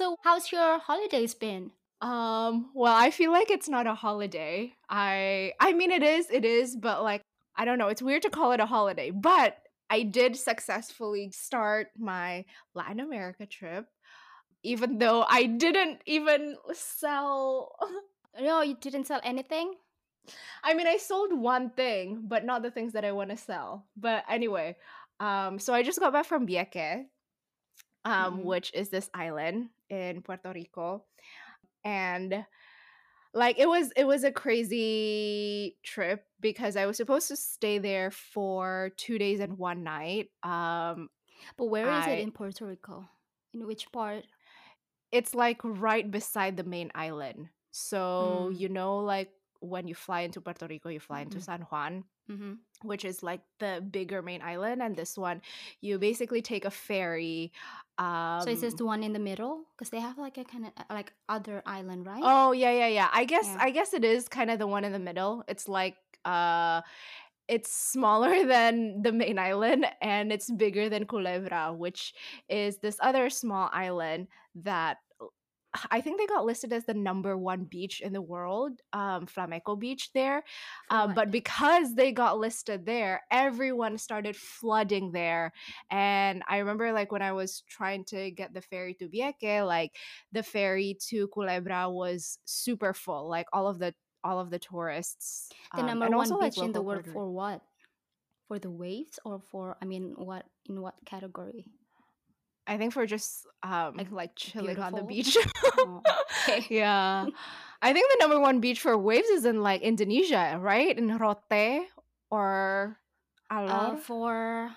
So, how's your holidays been? Um, well, I feel like it's not a holiday. I I mean it is, it is, but like I don't know, it's weird to call it a holiday, but I did successfully start my Latin America trip even though I didn't even sell No, you didn't sell anything? I mean, I sold one thing, but not the things that I want to sell. But anyway, um so I just got back from Vieques, um Mhm. which is this island in Puerto Rico. And like it was it was a crazy trip because I was supposed to stay there for 2 days and 1 night. Um But where is it in Puerto Rico? In which part? it's like right beside the main island. So, Mm. you know like when you fly into Puerto Rico, you fly into Mm-mm. San Juan, Mm-hmm. which is like the bigger main island and this one you basically take a ferry So it's this um the one in the middle? Because they have like a kind of like other island, right? Oh, yeah, yeah, yeah. I guess Yeah. I guess it is kind of the one in the middle. It's like uh it's smaller than the main island and it's bigger than Culebra, which is this other small island that I think they got listed as the number one beach in the world, um, Flamenco Beach there. Um, but because they got listed there, everyone started flooding there. And I remember, like, when I was trying to get the ferry to Vieque, like, the ferry to Culebra was super full. Like, all of the all of the tourists, The um, number one also like beach in the world for what? For the waves or for I mean what in what category? I think for just um Like like chilling on the beach. Oh, okay. yeah. I think the number one beach for waves is in like Indonesia, right? In Rote or Uh, for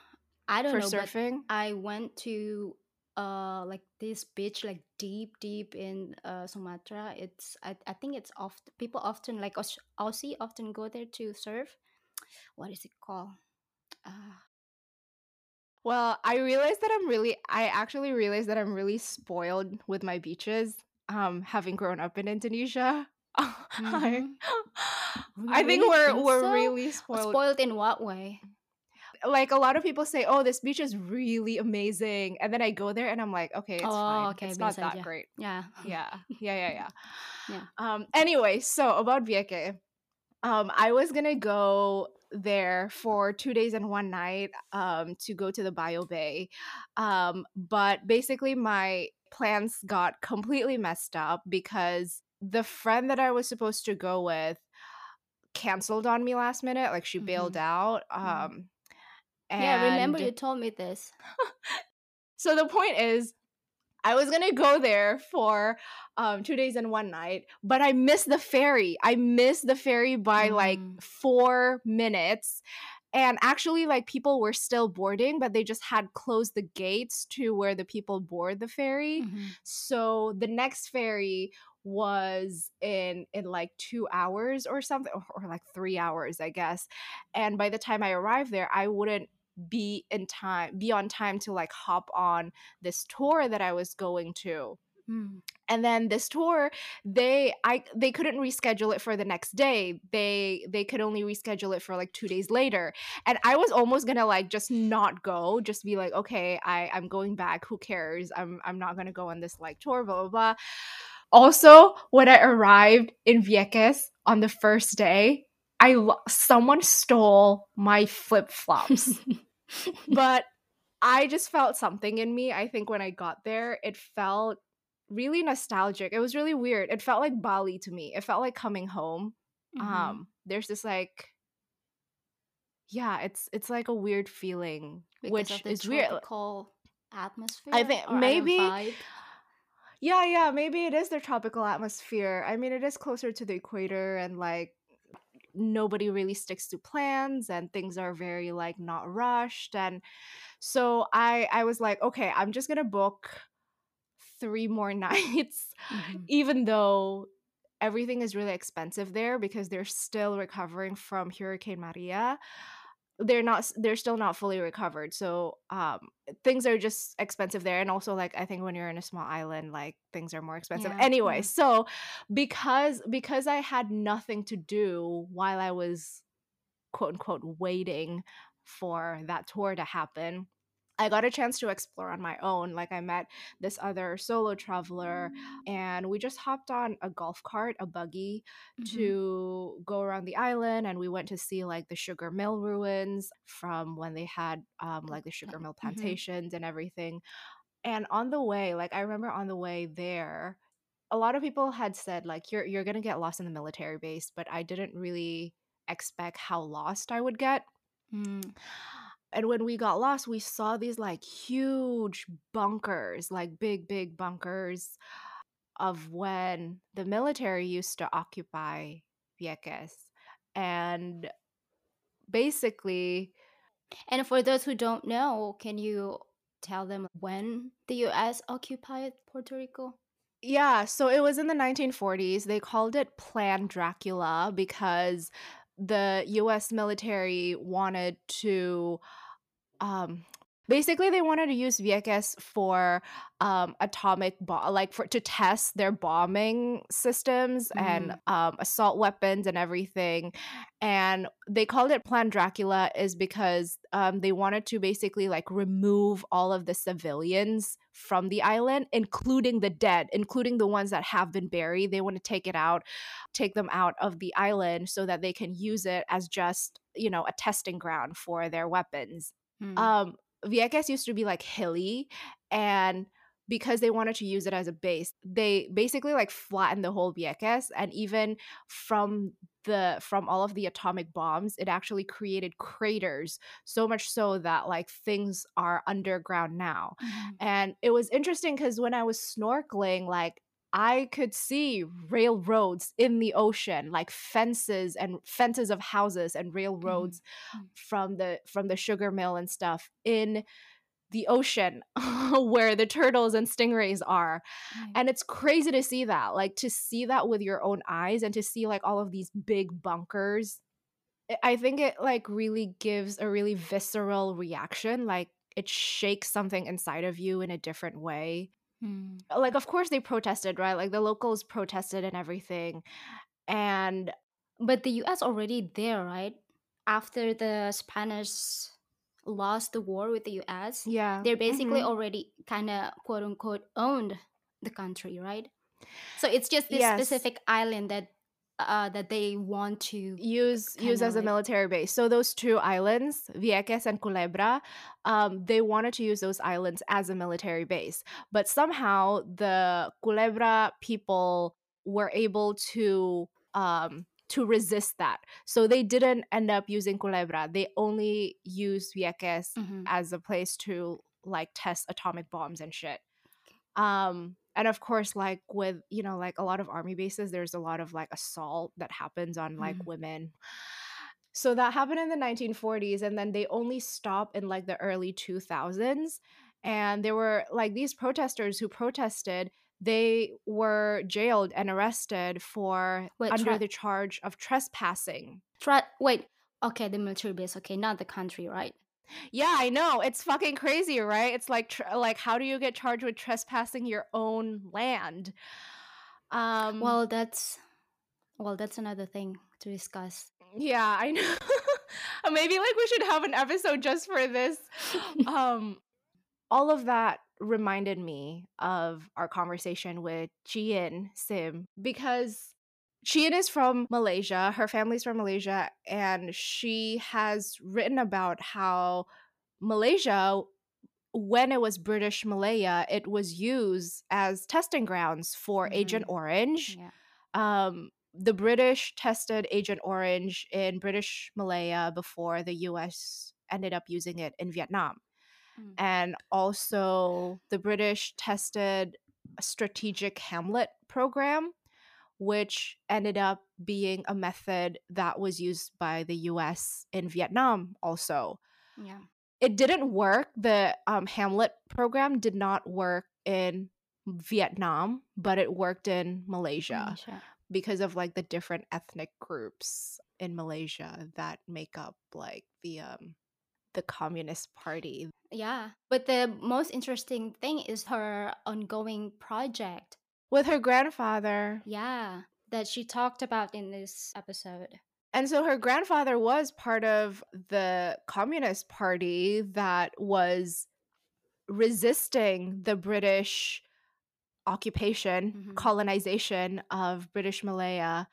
I don't for know, surfing. I went to uh like this beach like deep deep in uh Sumatra. It's I, I think it's often people often like Aus- Aussie often go there to surf. What is it called? Well, I realized that I'm really I actually realized that I'm really spoiled with my beaches um having grown up in Indonesia. I mm-hmm. I think really we're think we're so? really spoiled Spoiled in what way? like a lot of people say, "Oh, this beach is really amazing," and then I go there and I'm like, "Okay, it's Oh, fine. okay, It's not that aja. great." Yeah. Yeah, yeah, yeah, yeah. Yeah. Um. Anyway, so about Vieque, um, I was gonna go there for two days and one night, um, to go to the Bio Bay, um, but basically my plans got completely messed up because the friend that I was supposed to go with canceled on me last minute. Like she bailed Mm-hmm. out. Mm-hmm. Um, Yeah, remember you told me this. So the point is, I was gonna go there for um two days and one night, but I missed the ferry. I missed the ferry by like Mm. four minutes. And actually, like people were still boarding, but they just had closed the gates to where the people board the ferry. Mm-hmm. So the next ferry was in in like two hours or something, or, or like three hours, I guess. And by the time I arrived there, I wouldn't be in time, be on time to like hop on this tour that I was going to. Mm. And then this tour, they I they couldn't reschedule it for the next day. They they could only reschedule it for like two days later. And I was almost gonna like just not go, just be like, okay, I I'm going back. Who cares? I'm I'm not gonna go on this like tour. Blah blah blah. Also, when I arrived in Vieques on the first day, I lo- someone stole my flip flops but I just felt something in me. I think when I got there, it felt really nostalgic. It was really weird. It felt like Bali to me. It felt like coming home. Mhm. Um, there's this like, yeah, it's it's like a weird feeling, because which of the is weird. tropical atmosphere. I think or I don't maybe, yeah, yeah, maybe it is the tropical atmosphere. I mean, it is closer to the equator, and like nobody really sticks to plans, and things are very like not rushed, and so I I was like, okay, I'm just gonna book three more nights, Mhm. even though everything is really expensive there because they're still recovering from Hurricane Maria. They're not they're still not fully recovered. So um things are just expensive there and also like I think when you're in a small island like things are more expensive. Yeah, Anyway, yeah. so because because I had nothing to do while I was quote unquote waiting for that tour to happen, I got a chance to explore on my own. Like I met this other solo traveler and we just hopped on a golf cart, a buggy Mhm. to go around the island and we went to see like the sugar mill ruins from when they had um like the sugar mill Mhm. plantations and everything. And on the way, like I remember on the way there, a lot of people had said like you're you're going to get lost in the military base, but I didn't really expect how lost I would get. Mm. And when we got lost, we saw these like huge bunkers, like big, big bunkers of when the military used to occupy Vieques. And basically, And for those who don't know, can you tell them when the US occupied Puerto Rico? yeah, so it was in the 1940s. They called it Plan Dracula because the US military wanted to um basically they wanted to use Vieques for um atomic bo- like for to test their bombing systems and Mm. um assault weapons and everything. And they called it plan dracula is because um they wanted to basically like remove all of the civilians from the island including the dead including the ones that have been buried. They want to take it out take them out of the island so that they can use it as just you know a testing ground for their weapons Mm. um Vieques used to be like hilly and because they wanted to use it as a base they basically like flattened the whole Vieques and even from the from all of the atomic bombs it actually created craters so much so that like things are underground now Mhm. and it was interesting cuz when I was snorkeling like I could see railroads in the ocean, like fences and fences of houses and railroads Mhm. from the from the sugar mill and stuff in the ocean where the turtles and stingrays are. Right. And it's crazy to see that, like to see that with your own eyes and to see like all of these big bunkers. I think it like really gives a really visceral reaction, like it shakes something inside of you in a different way Mm. like of course they protested right like the locals protested and everything and But the US already there, right? After the Spanish lost the war with the US, yeah they're basically mhm. already kind of quote unquote owned the country, right? So it's just this Yes. specific island that uh that they want to use use as a military base. So those two islands vieques and culebra um, they wanted to use those islands as a military base. But somehow the culebra people were able to um, to resist that. So they didn't end up using culebra. They only used vieques Mhm. as a place to like test atomic bombs and shit. Um and of course like with you know like a lot of army bases there's a lot of like assault that happens on like Mhm. women. So that happened in the 1940s and then they only stopped in like the early 2000s and there were like these protesters who protested they were jailed and arrested for Wait, under the charge of trespassing. Try wait. Okay, the military base. Okay, not the country, right? Yeah, I know. It's fucking crazy, right? It's like tr- like how do you get charged with trespassing your own land? Um Well, that's well, that's another thing to discuss. yeah, I know. Maybe like we should have an episode just for this. um all of that reminded me of our conversation with Chi Yin Sim because Chi Yin is from Malaysia. Her family's from Malaysia, and she has written about how Malaysia, when it was British Malaya, it was used as testing grounds for Agent Mhm. Orange. Yeah. Um, the British tested Agent Orange in British Malaya before the US ended up using it in Vietnam. Mm. And also, the British tested a strategic Hamlet program, which ended up being a method that was used by the US in Vietnam also. Yeah. It didn't work. The um, Hamlet program did not work in Vietnam, but it worked in Malaysia Malaysia. because of like the different ethnic groups in Malaysia that make up like the um the communist party. Yeah. But the most interesting thing is her ongoing project. With her grandfather. Yeah. That she talked about in this episode. And so her grandfather was part of the communist party that was resisting the British occupation, Mhm. colonization of British Malaya.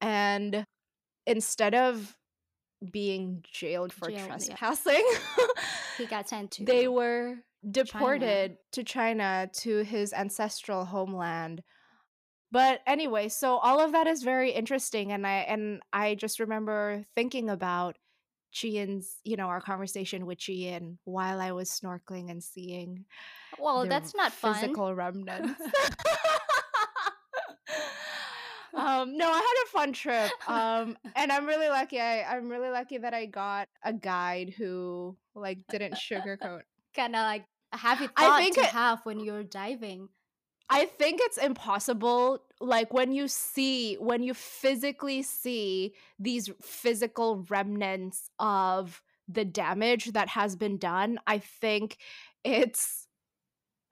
And instead of being jailed for Jailed, yeah. trespassing, He got sent to. they were deported to China to his ancestral homeland. But anyway, so all of that is very interesting and I and I just remember thinking about Chi Yin's, you know, our conversation with Chian while I was snorkeling and seeing well, that's not fun. physical remnants. um, no, I had a fun trip. Um, and I'm really lucky. I, I'm really lucky that I got a guide who like didn't sugarcoat. Kind of like a happy I thought think to it- have when you're diving. I think it's impossible. Like when you see, when you physically see these physical remnants of the damage that has been done, I think it's.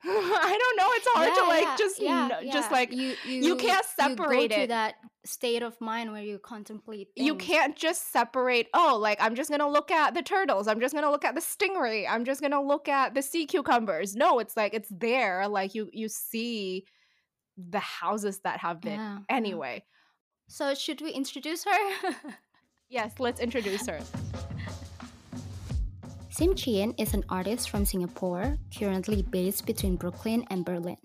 I don't know. It's hard to like yeah, just yeah, yeah. just like you you can't you separate go to it. that state of mind where you contemplate. you can't just separate oh like i'm just gonna look at the turtles i'm just gonna look at the stingray i'm just gonna look at the sea cucumbers no it's like it's there like you you see the houses that have been Yeah, yeah. anyway So should we introduce her? yes let's introduce her Sim Chi Yin is an artist from Singapore, currently based between Brooklyn and Berlin.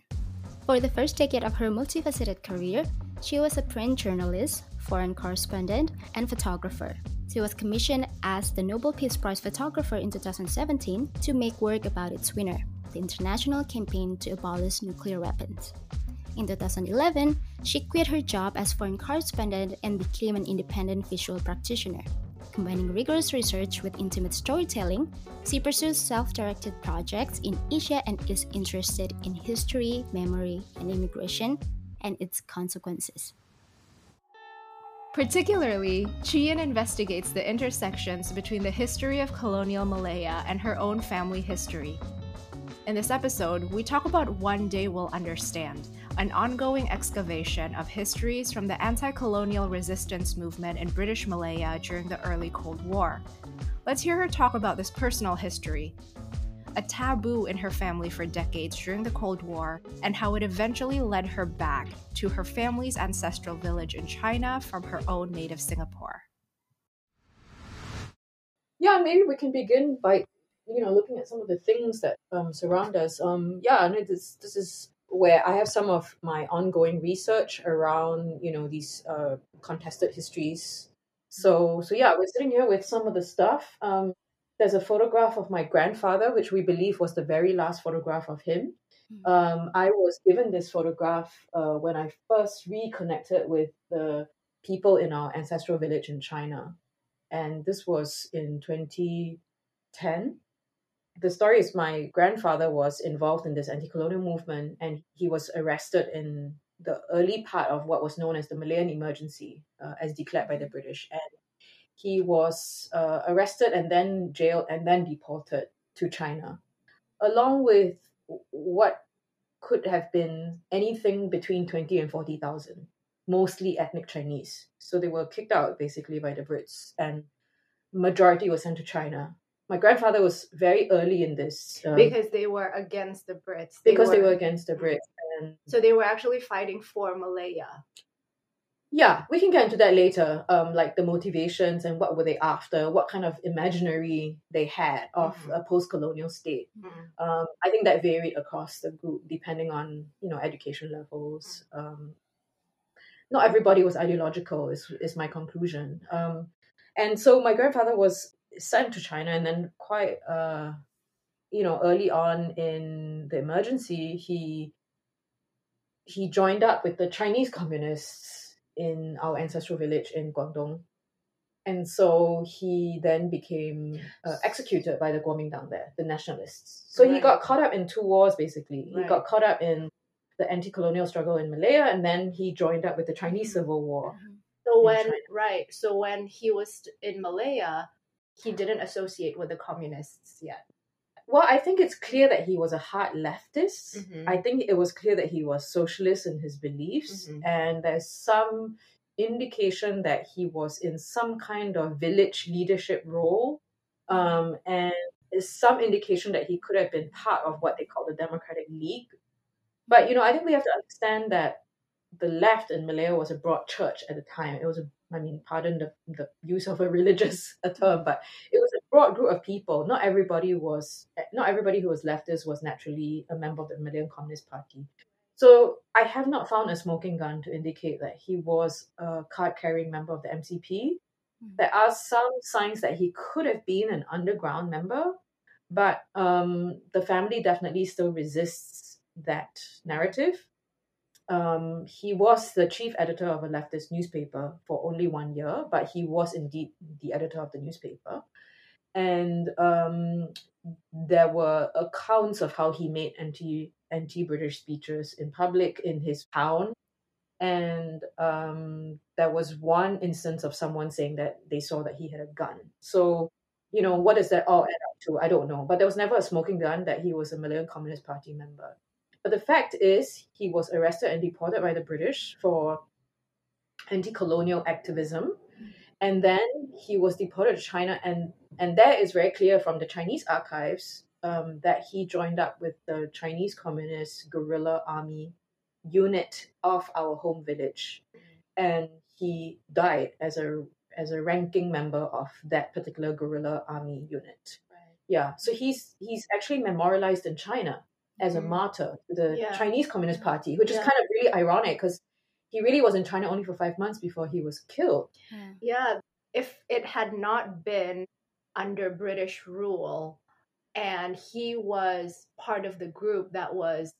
For the first decade of her multifaceted career, she was a print journalist, foreign correspondent, and photographer. She was commissioned as the Nobel Peace Prize photographer in 2017 to make work about its winner, the international campaign to abolish nuclear weapons. In 2011, she quit her job as foreign correspondent and became an independent visual practitioner. Combining rigorous research with intimate storytelling, she pursues self directed projects in Asia and is interested in history, memory, and immigration and its consequences. Particularly, Chi Yin investigates the intersections between the history of colonial Malaya and her own family history. In this episode, we talk about One Day We'll Understand, an ongoing excavation of histories from the anti colonial resistance movement in British Malaya during the early Cold War. Let's hear her talk about this personal history, a taboo in her family for decades during the Cold War, and how it eventually led her back to her family's ancestral village in China from her own native Singapore. yeah, maybe we can begin by you know looking at some of the things that um, surround us. Um, yeah, and this this is where I have some of my ongoing research around you know these uh, contested histories. So so yeah, we're sitting here with some of the stuff. Um, there's a photograph of my grandfather, which we believe was the very last photograph of him. Um, I was given this photograph uh, when I first reconnected with the people in our ancestral village in China and this was in 2010. The story is my grandfather was involved in this anti colonial movement and he was arrested in the early part of what was known as the Malayan emergency, uh, as declared by the British. And he was uh, arrested and then jailed and then deported to China, along with what could have been anything between 20 and 40,000 mostly ethnic Chinese. So they were kicked out basically by the Brits, and majority was sent to China. My grandfather was very early in this um, Because they were against the Brits. because they were against the Brits. And so they were actually fighting for Malaya. yeah, we can get into that later. Um, like the motivations and what were they after? What kind of imaginary they had of Mhm. a post-colonial state. Um, I think that varied across the group depending on you know education levels. Um, not everybody was ideological. Is is my conclusion. Um, and so my grandfather was sent to China, and then quite uh, you know early on in the emergency, he he joined up with the Chinese communists in our ancestral village in Guangdong. And so he then became uh, executed by the Kuomintang there, the nationalists. So he got caught up in two wars, basically. He got caught up in the anti-colonial struggle in Malaya, and then he joined up with the Chinese Civil War. So when China. right, so when he was in Malaya, he didn't associate with the communists yet. Well, I think it's clear that he was a hard leftist. Mhm. I think it was clear that he was socialist in his beliefs, Mhm. and there's some indication that he was in some kind of village leadership role. Um, and some indication that he could have been part of what they call the Democratic League. But you know, I think we have to understand that the left in Malaya was a broad church at the time. It was a, I mean, pardon the, the use of a religious term, but it was a broad group of people. Not everybody was, not everybody who was leftist was naturally a member of the Malayan Communist Party. So I have not found a smoking gun to indicate that he was a card-carrying member of the MCP. Mm. There are some signs that he could have been an underground member, but um, the family definitely still resists that narrative. Um, he was the chief editor of a leftist newspaper for only one year, but he was indeed the editor of the newspaper. And um, there were accounts of how he made anti anti British speeches in public in his town. And um, there was one instance of someone saying that they saw that he had a gun. So, you know, what does that all add up to? I don't know. But there was never a smoking gun that he was a Malayan Communist Party member. But the fact is, he was arrested and deported by the British for anti colonial activism. And then he was deported to China. And, and that is very clear from the Chinese archives um, that he joined up with the Chinese Communist guerrilla army unit of our home village. And he died as a as a ranking member of that particular guerrilla army unit. Right. Yeah, so he's he's actually memorialized in China as a mm-hmm. martyr to the yeah. Chinese Communist Party, which yeah. is kind of really ironic because he really was in China only for five months before he was killed. Yeah, if it had not been under British rule and he was part of the group that was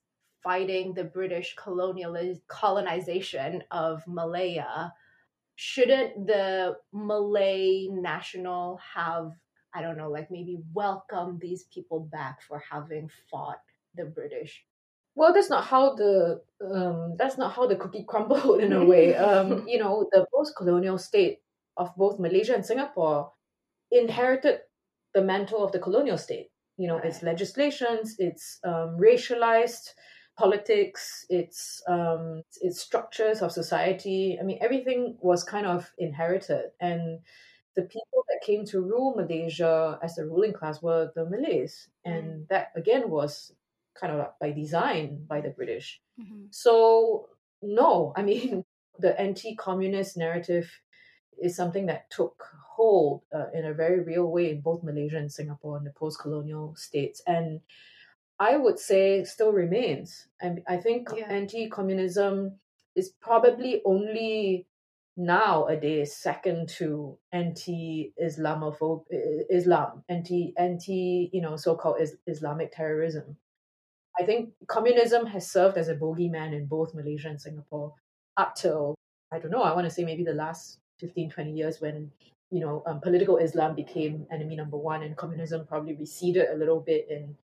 fighting the British colonial colonization of Malaya, shouldn't the Malay national have I don't know, like maybe welcome these people back for having fought the British. Well, that's not how the um, that's not how the cookie crumbled in a way. Um, you know, the post-colonial state of both Malaysia and Singapore inherited the mantle of the colonial state. You know, right. its legislations, its um, racialized politics, its um, its structures of society. I mean, everything was kind of inherited, and the people that came to rule Malaysia as the ruling class were the Malays, and mm. that again was kind of by design by the British. Mm-hmm. So, no, I mean, the anti communist narrative is something that took hold uh, in a very real way in both Malaysia and Singapore and the post colonial states. And I would say still remains. And I think yeah. anti communism is probably only nowadays second to anti Islamophobe Islam, anti anti you know so called is, Islamic terrorism. I think communism has served as a bogeyman in both Malaysia and Singapore up till, I don't know, I want to say maybe the last 15, 20 years when, you know, um, political Islam became enemy number one and communism probably receded a little bit in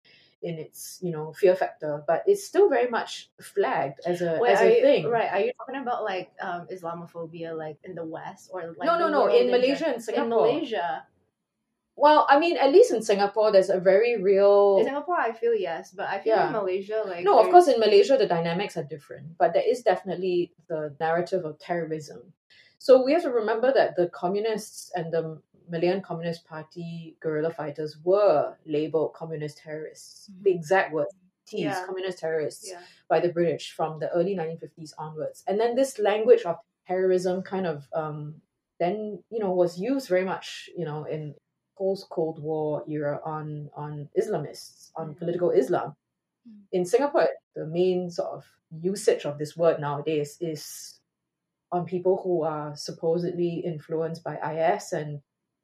in its you know fear factor. But it's still very much flagged as a Wait, as a you, thing. right are you talking about like um islamophobia like in the west or like no no no in malaysia and singapore. In malaysia well, I mean, at least in Singapore, there's a very real. In Singapore, I feel yes, but I feel yeah. in Malaysia, like no, of course, in Malaysia the dynamics are different, but there is definitely the narrative of terrorism. So we have to remember that the communists and the Malayan Communist Party guerrilla fighters were labeled communist terrorists. Mm-hmm. The exact word, T's, yeah. communist terrorists, yeah. by the British from the early 1950s onwards. And then this language of terrorism kind of um, then you know was used very much you know in post Cold War era on on Islamists, on mm. political Islam. Mm. In Singapore, the main sort of usage of this word nowadays is on people who are supposedly influenced by IS and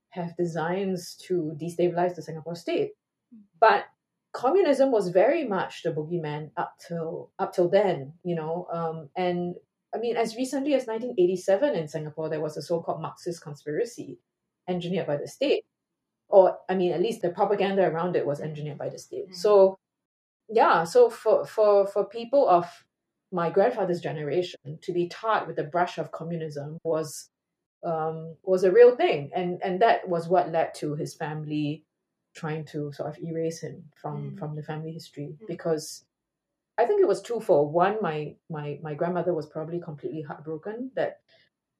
have designs to destabilize the Singapore state. Mm. But communism was very much the boogeyman up till up till then, you know. Um, and I mean, as recently as 1987 in Singapore, there was a so-called Marxist conspiracy engineered by the state or I mean, at least the propaganda around it was engineered by the state. Mm-hmm. So, yeah, so for for for people of my grandfather's generation to be taught with the brush of communism was um, was a real thing, and and that was what led to his family trying to sort of erase him from mm. from the family history mm. because I think it was twofold. One, my my my grandmother was probably completely heartbroken that,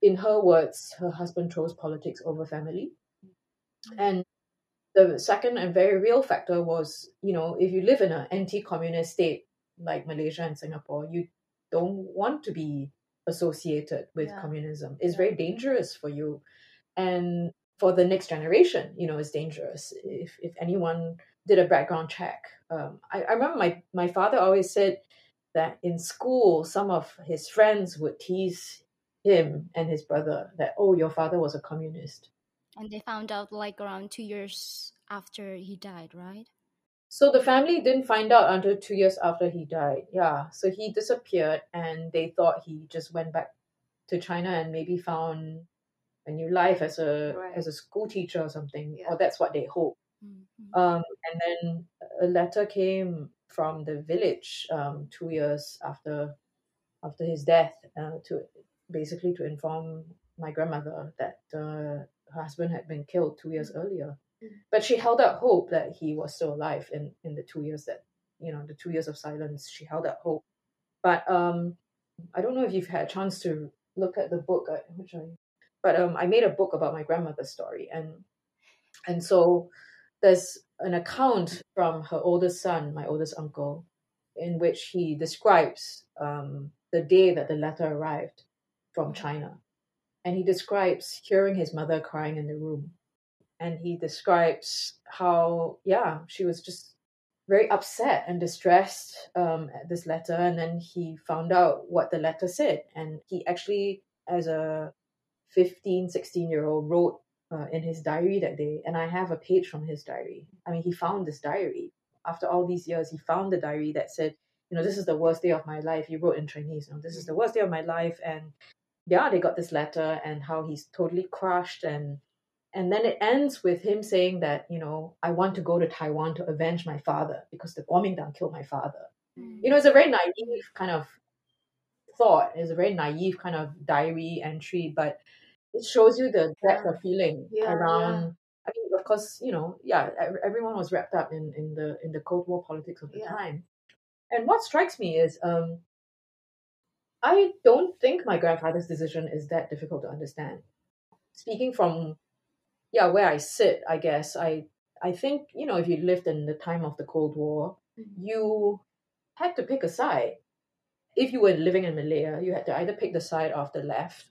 in her words, her husband chose politics over family, mm. and the second and very real factor was, you know, if you live in an anti-communist state like Malaysia and Singapore, you don't want to be associated with Yeah. communism. It's Yeah. very dangerous for you. And for the next generation, you know, it's dangerous. If if anyone did a background check. Um, I, I remember my, my father always said that in school, some of his friends would tease him and his brother that, oh, your father was a communist. And they found out like around two years after he died, right? So the family didn't find out until two years after he died. Yeah. So he disappeared and they thought he just went back to China and maybe found a new life as a Right. as a school teacher or something. Yeah. Or that's what they hope. Mhm. Um, and then a letter came from the village um, two years after after his death uh, to basically to inform my grandmother that uh, her husband had been killed two years earlier. Mm. But she held out hope that he was still alive in, in the two years that you know the two years of silence. She held out hope. But um, I don't know if you've had a chance to look at the book, uh, which I, but um, I made a book about my grandmother's story, and and so there's an account from her oldest son, my oldest uncle, in which he describes um, the day that the letter arrived from China. And he describes hearing his mother crying in the room. And he describes how, yeah, she was just very upset and distressed um, at this letter. And then he found out what the letter said. And he actually, as a 15, 16 year old, wrote uh, in his diary that day, and I have a page from his diary. I mean, he found this diary after all these years. He found the diary that said, you know, this is the worst day of my life. He wrote in Chinese, you know, this is the worst day of my life, and yeah, they got this letter, and how he's totally crushed, and and then it ends with him saying that, you know, I want to go to Taiwan to avenge my father because the Kuomintang killed my father. You know, it's a very naive kind of thought. It's a very naive kind of diary entry, but it shows you the depth Yeah. of feeling Yeah, around. I mean, of course, you know, yeah, everyone was wrapped up in, in the in the Cold War politics of the Yeah. time. And what strikes me is, um, I don't think my grandfather's decision is that difficult to understand. Speaking from, yeah, where I sit, I guess I I think you know if you lived in the time of the Cold War, Mhm. you had to pick a side. If you were living in Malaya, you had to either pick the side of the left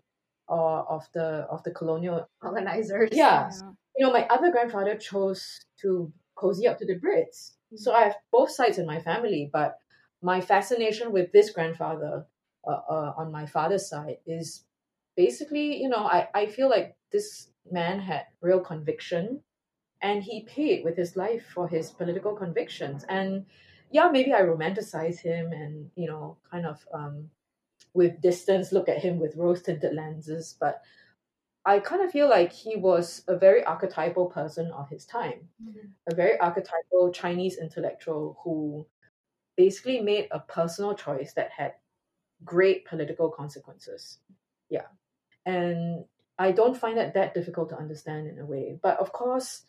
or of the of the colonial. colonizers. Yeah, Yeah. you know, my other grandfather chose to cozy up to the Brits. So I have both sides in my family, but my fascination with this grandfather uh, uh, on my father's side is basically, you know, I, I feel like this man had real conviction and he paid with his life for his political convictions. And yeah, maybe I romanticize him and, you know, kind of um, with distance look at him with rose tinted lenses, but I kind of feel like he was a very archetypal person of his time, Mhm. a very archetypal Chinese intellectual who basically made a personal choice that had great political consequences. Yeah. And I don't find that that difficult to understand in a way. But of course,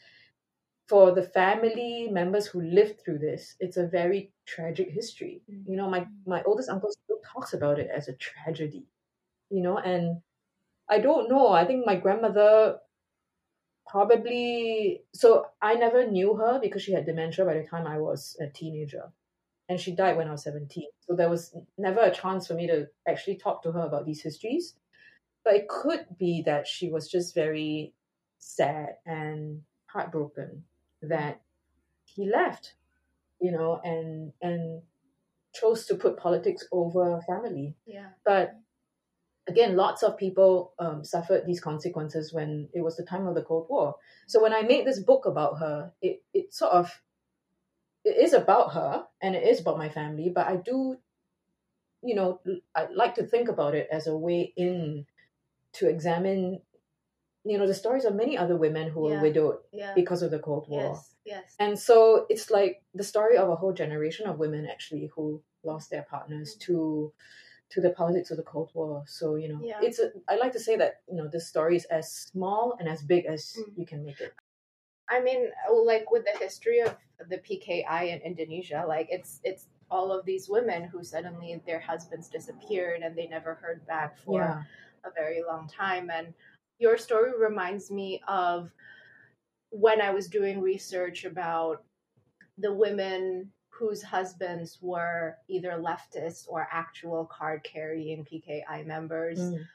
for the family members who lived through this, it's a very tragic history. You know, my, mm-hmm. my oldest uncle still talks about it as a tragedy, you know, and I don't know. I think my grandmother probably so I never knew her because she had dementia by the time I was a teenager. And she died when I was 17. So there was never a chance for me to actually talk to her about these histories. But it could be that she was just very sad and heartbroken that he left, you know, and and chose to put politics over family. Yeah. But again, lots of people um, suffered these consequences when it was the time of the Cold War. So when I made this book about her, it, it sort of it is about her and it is about my family, but I do, you know, I like to think about it as a way in to examine, you know, the stories of many other women who Yeah. were widowed Yeah. because of the Cold War. Yes. Yes. And so it's like the story of a whole generation of women actually who lost their partners to to the politics of the Cold War. So you know, Yeah. it's a, I like to say that you know this story is as small and as big as Mm. you can make it. I mean, like with the history of the PKI in Indonesia, like it's it's all of these women who suddenly their husbands disappeared and they never heard back for Yeah, a very long time. And your story reminds me of when I was doing research about the women whose husbands were either leftists or actual card carrying PKI members, Mm.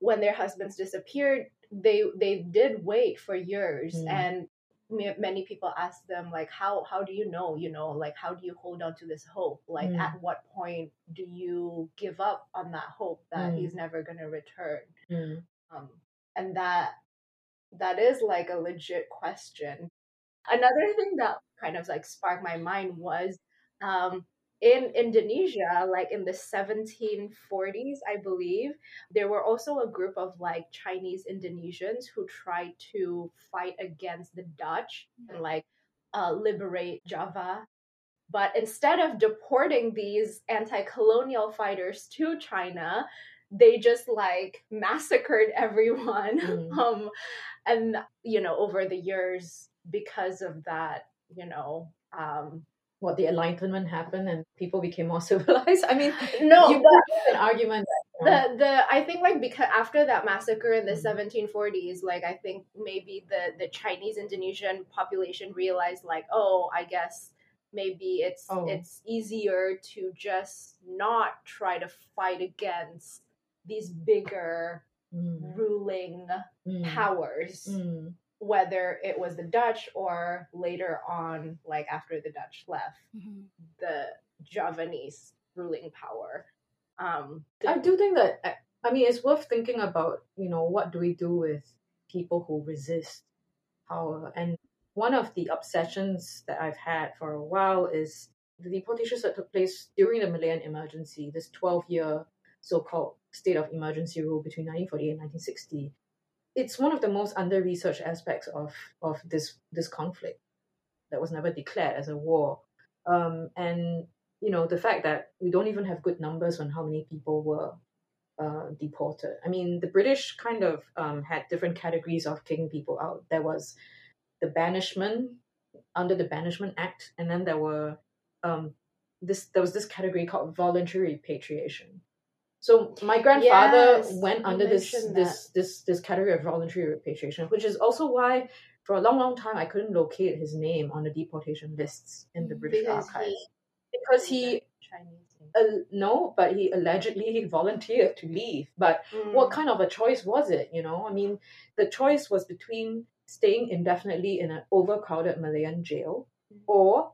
when their husbands disappeared, they they did wait for years Mm. and many people ask them like how how do you know you know like how do you hold on to this hope like Mm. at what point do you give up on that hope that Mm. he's never going to return Mm. um, and that that is like a legit question another thing that kind of like sparked my mind was um, in indonesia like in the 1740s i believe there were also a group of like chinese indonesians who tried to fight against the dutch and like uh, liberate java. But instead of deporting these anti-colonial fighters to china they just like massacred everyone. Mm. um and you know over the years because of that you know um What the Enlightenment happened and people became more civilized. I mean, no you but an argument that you know, the the I think like because after that massacre in the Mhm. 1740s, like I think maybe the the Chinese Indonesian population realized like, oh, I guess maybe it's Oh. it's easier to just not try to fight against these bigger mm, ruling mm, powers, mm, whether it was the Dutch or later on, like after the Dutch left, Mhm. the Javanese ruling power. Um, I do think that I- I mean it's worth thinking about. You know, what do we do with people who resist power? And one of the obsessions that I've had for a while is the deportations that took place during the Malayan emergency, this twelve-year so-called state of emergency rule between 1948 and 1960. It's one of the most under-researched aspects of of this this conflict that was never declared as a war. Um, and you know the fact that we don't even have good numbers on how many people were uh, deported. I mean, the British kind of um, had different categories of kicking people out. There was the banishment under the Banishment Act, and then there were um, this. There was this category called voluntary repatriation. So my grandfather Yes, went under this this this this category of voluntary repatriation, which is also why for a long, long time I couldn't locate his name on the deportation lists in the British because archives he because he Chinese. uh, no, but he allegedly volunteered to leave. But what kind of a choice was it? You know, I mean, the choice was between staying indefinitely in an overcrowded Malayan jail Mm. or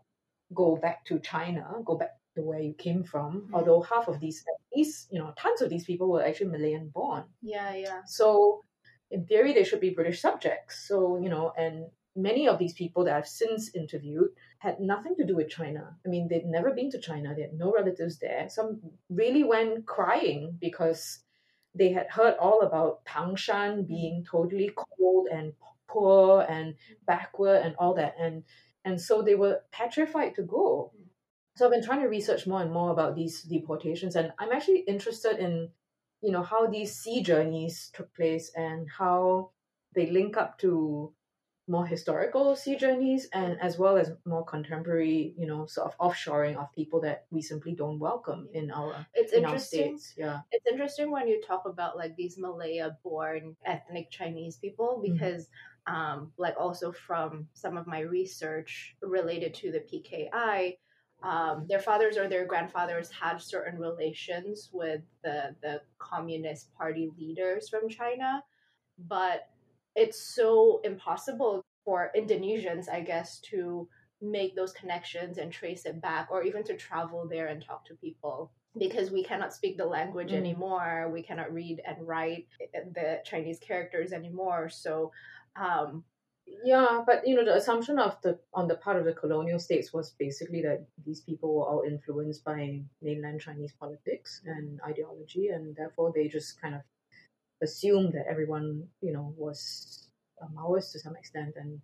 go back to China, go back to where you came from. Mm. Although half of these, at least, you know, tons of these people were actually Malayan born. Yeah, yeah. So, in theory, they should be British subjects. So, you know, and many of these people that I've since interviewed had nothing to do with China. I mean, they'd never been to China, they had no relatives there. Some really went crying because they had heard all about Tangshan being totally cold and poor and backward and all that. And and so they were petrified to go. So I've been trying to research more and more about these deportations, and I'm actually interested in, you know, how these sea journeys took place and how they link up to more historical sea journeys and as well as more contemporary, you know, sort of offshoring of people that we simply don't welcome in our It's in our interesting. states. Yeah. It's interesting when you talk about like these Malaya-born ethnic Chinese people Mhm. because, um, like also from some of my research related to the PKI, um, their fathers or their grandfathers had certain relations with the the Communist Party leaders from China, but it's so impossible for Indonesians, I guess, to make those connections and trace it back, or even to travel there and talk to people because we cannot speak the language Mm. anymore. We cannot read and write the Chinese characters anymore. So, um, Yeah, but you know the assumption of the on the part of the colonial states was basically that these people were all influenced by mainland Chinese politics and ideology, and therefore they just kind of assumed that everyone you know was a Maoist to some extent. And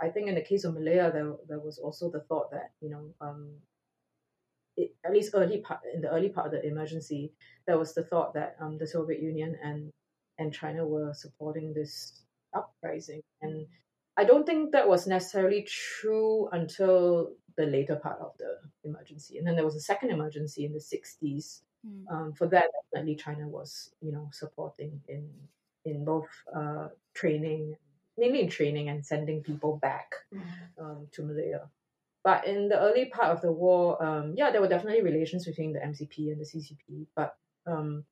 I think in the case of Malaya, there there was also the thought that you know um, it, at least early part in the early part of the emergency, there was the thought that um, the Soviet Union and and China were supporting this uprising and I don't think that was necessarily true until the later part of the emergency. And then there was a second emergency in the 60s. Mm. Um, for that, definitely China was, you know, supporting in in both uh, training, mainly in training and sending people back Mm-hmm. um, to Malaya. But in the early part of the war, um, yeah, there were definitely relations between the MCP and the CCP. But um,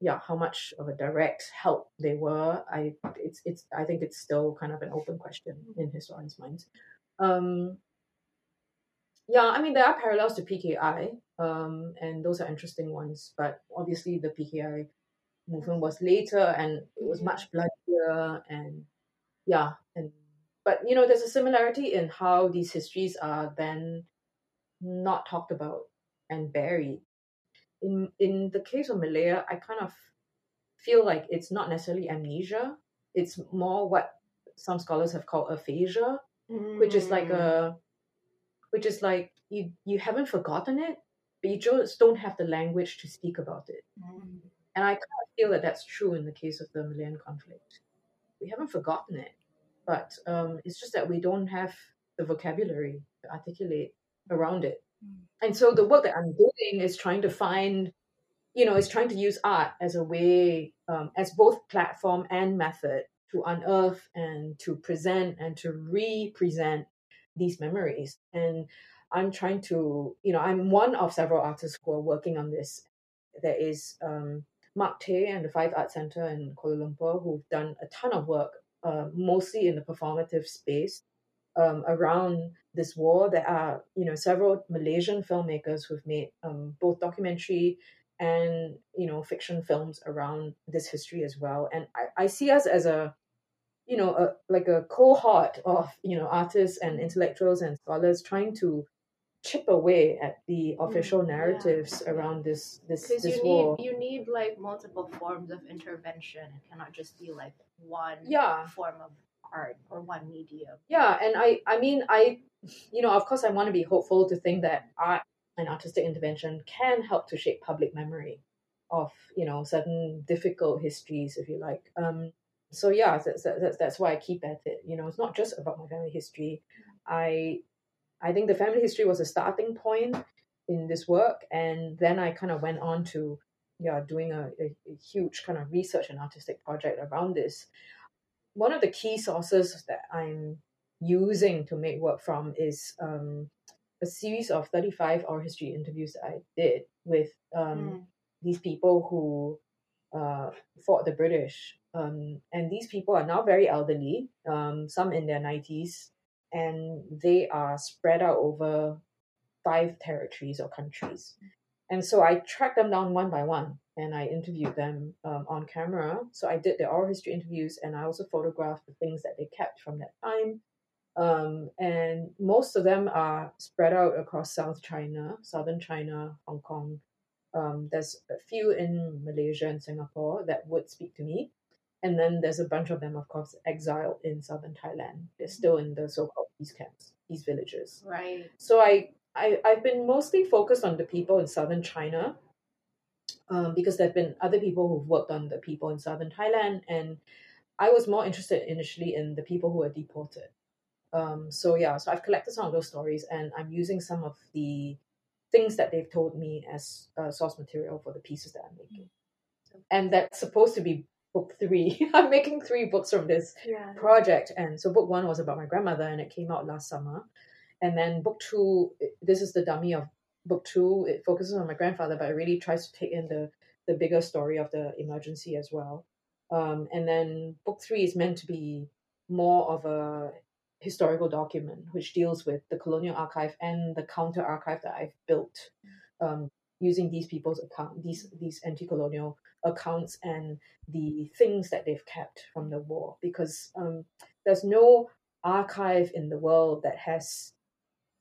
yeah, how much of a direct help they were, I it's it's I think it's still kind of an open question in historians' minds. Um, yeah, I mean there are parallels to PKI, um, and those are interesting ones. But obviously, the PKI movement was later, and it was much bloodier, and yeah, and but you know, there's a similarity in how these histories are then not talked about and buried. In in the case of Malaya, I kind of feel like it's not necessarily amnesia. It's more what some scholars have called aphasia, which is like Mm. a which is like you you haven't forgotten it, but you just don't have the language to speak about it. Mm. And I kind of feel that that's true in the case of the Malayan conflict. We haven't forgotten it, but um, it's just that we don't have the vocabulary to articulate around it. And so the work that I'm doing is trying to find, you know, is trying to use art as a way, um, as both platform and method to unearth and to present and to re-present these memories. And I'm trying to, you know, I'm one of several artists who are working on this. There is um, Mark Teh and the Five Art Center in Kuala Lumpur who've done a ton of work, uh, mostly in the performative space um, around this war. There are, you know, several Malaysian filmmakers who've made um, both documentary and you know fiction films around this history as well. And I, I see us as a you know, a, like a cohort of you know artists and intellectuals and scholars trying to chip away at the official yeah. narratives around this this because this you war. need you need like multiple forms of intervention it cannot just be like one Yeah. form of art or one medium yeah and i i mean i you know of course i want to be hopeful to think that art and artistic intervention can help to shape public memory of you know certain difficult histories if you like. Um so yeah that's, that's, that's why i keep at it. You know it's not just about my family history. I i think the family history was a starting point in this work and then i kind of went on to yeah doing a, a, a huge kind of research and artistic project around this one of the key sources that i'm using to make work from is um, a series of 35 oral history interviews that I did with um, Mm. these people who uh, fought the British. Um, and these people are now very elderly, um, some in their 90s, and they are spread out over five territories or countries. And so I tracked them down one by one and I interviewed them um, on camera. So I did the oral history interviews and I also photographed the things that they kept from that time. Um, and most of them are spread out across South China, Southern China, Hong Kong. Um, there's a few in Malaysia and Singapore that would speak to me. And then there's a bunch of them, of course, exiled in southern Thailand. They're still in the so called peace camps, peace villages. right So I, I I've been mostly focused on the people in southern China, um, because there've been other people who've worked on the people in southern Thailand, and I was more interested initially in the people who were deported. Um, so yeah, so I've collected some of those stories, and I'm using some of the things that they've told me as uh, source material for the pieces that I'm making. And that's supposed to be book three. I'm making three books from this yeah project. And so book one was about my grandmother and it came out last summer. And then book two, this is the dummy of book two. It focuses on my grandfather, but it really tries to take in the, the bigger story of the emergency as well. Um, and then book three is meant to be more of a historical document, which deals with the colonial archive and the counter archive that I've built um, using these people's account, these these anti-colonial accounts and the things that they've kept from the war because um, there's no archive in the world that has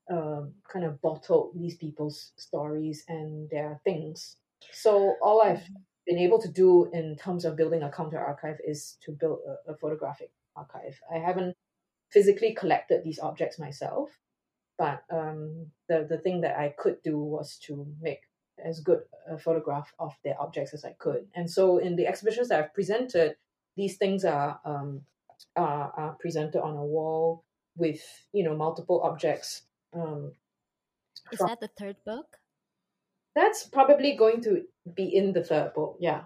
um, kind of bottled these people's stories and their things. So all I've been able to do in terms of building a counter archive is to build a, a photographic archive. I haven't physically collected these objects myself, but um, the the thing that I could do was to make as good a photograph of their objects as I could. And so in the exhibitions that I've presented, these things are um, are, are presented on a wall with you know multiple objects. Um, Is from- that the third book? that's probably going to be in the third book, yeah.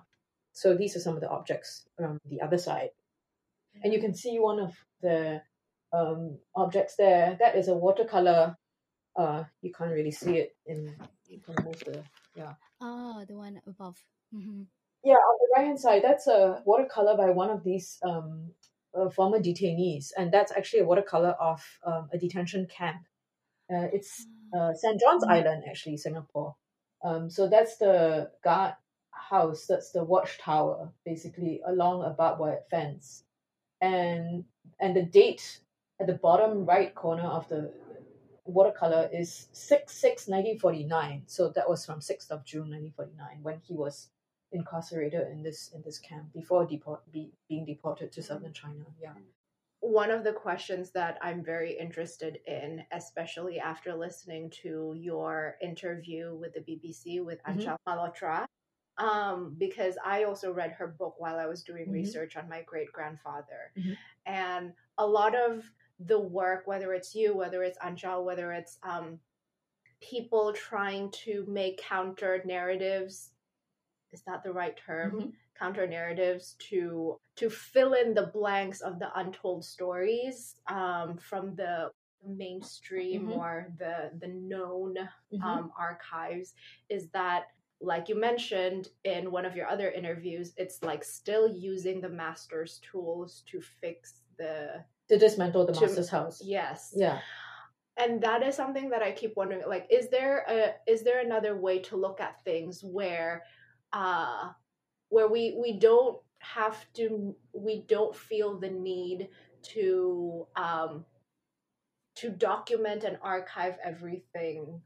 So these are some of the objects um, the other side. and you can see one of the um, objects there. That is a watercolor. Uh, you can't really see it in. Can move the yeah. Oh, the one above. hmm Yeah, on the right hand side, that's a watercolor by one of these um, uh, former detainees, and that's actually a watercolor of um, a detention camp. Uh, it's uh, St. John's Island, actually, Singapore. Um, so that's the guard house, that's the watchtower, basically, along a barbed wire fence. And and the date at the bottom right corner of the watercolor is 6 6 1949. So that was from 6th of June 1949 when he was incarcerated in this in this camp before deport be, being deported to southern China. Yeah. One of the questions that I'm very interested in, especially after listening to your interview with the BBC with Mhm. Aanchal Malhotra, um, because I also read her book while I was doing Mhm. research on my great grandfather. Mhm. And a lot of the work, whether it's you, whether it's Anshal, whether it's um, people trying to make counter narratives, is that the right term? Counter narratives to to fill in the blanks of the untold stories um, from the mainstream Mhm. or the the known Mhm. um, archives is that like you mentioned in one of your other interviews it's like still using the master's tools to fix the to dismantle the To- master's house. yes Yeah. and that is something that i keep wondering like is there a is there another way to look at things where uh where we we don't have to we don't feel the need to um to document and archive everything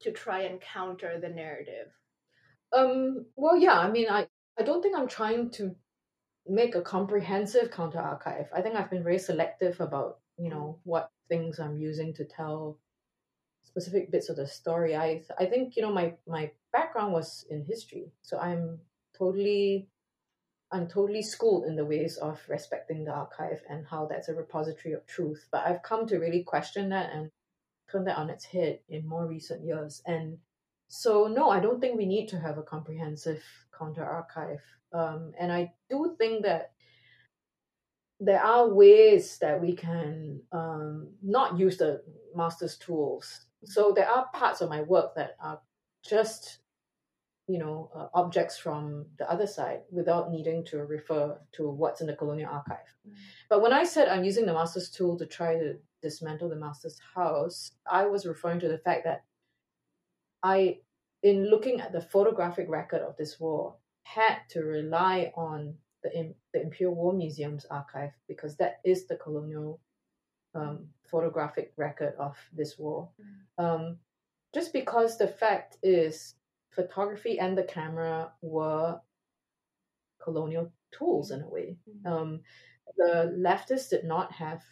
to try and counter the narrative Um. Well, yeah. I mean, I I don't think I'm trying to make a comprehensive counter archive. I think I've been very selective about you know what things I'm using to tell specific bits of the story. I I think you know my my background was in history, so I'm totally I'm totally schooled in the ways of respecting the archive and how that's a repository of truth. But I've come to really question that and turn that on its head in more recent years. And so, no, I don't think we need to have a comprehensive counter archive. Um, and I do think that there are ways that we can um, not use the master's tools. So there are parts of my work that are just, you know, uh, objects from the other side without needing to refer to what's in the colonial archive. But when I said I'm using the master's tool to try to dismantle the master's house, I was referring to the fact that I, in looking at the photographic record of this war, had to rely on the, the Imperial War Museum's archive because that is the colonial um, photographic record of this war. Um, just because the fact is, photography and the camera were colonial tools in a way. Um, the leftists did not have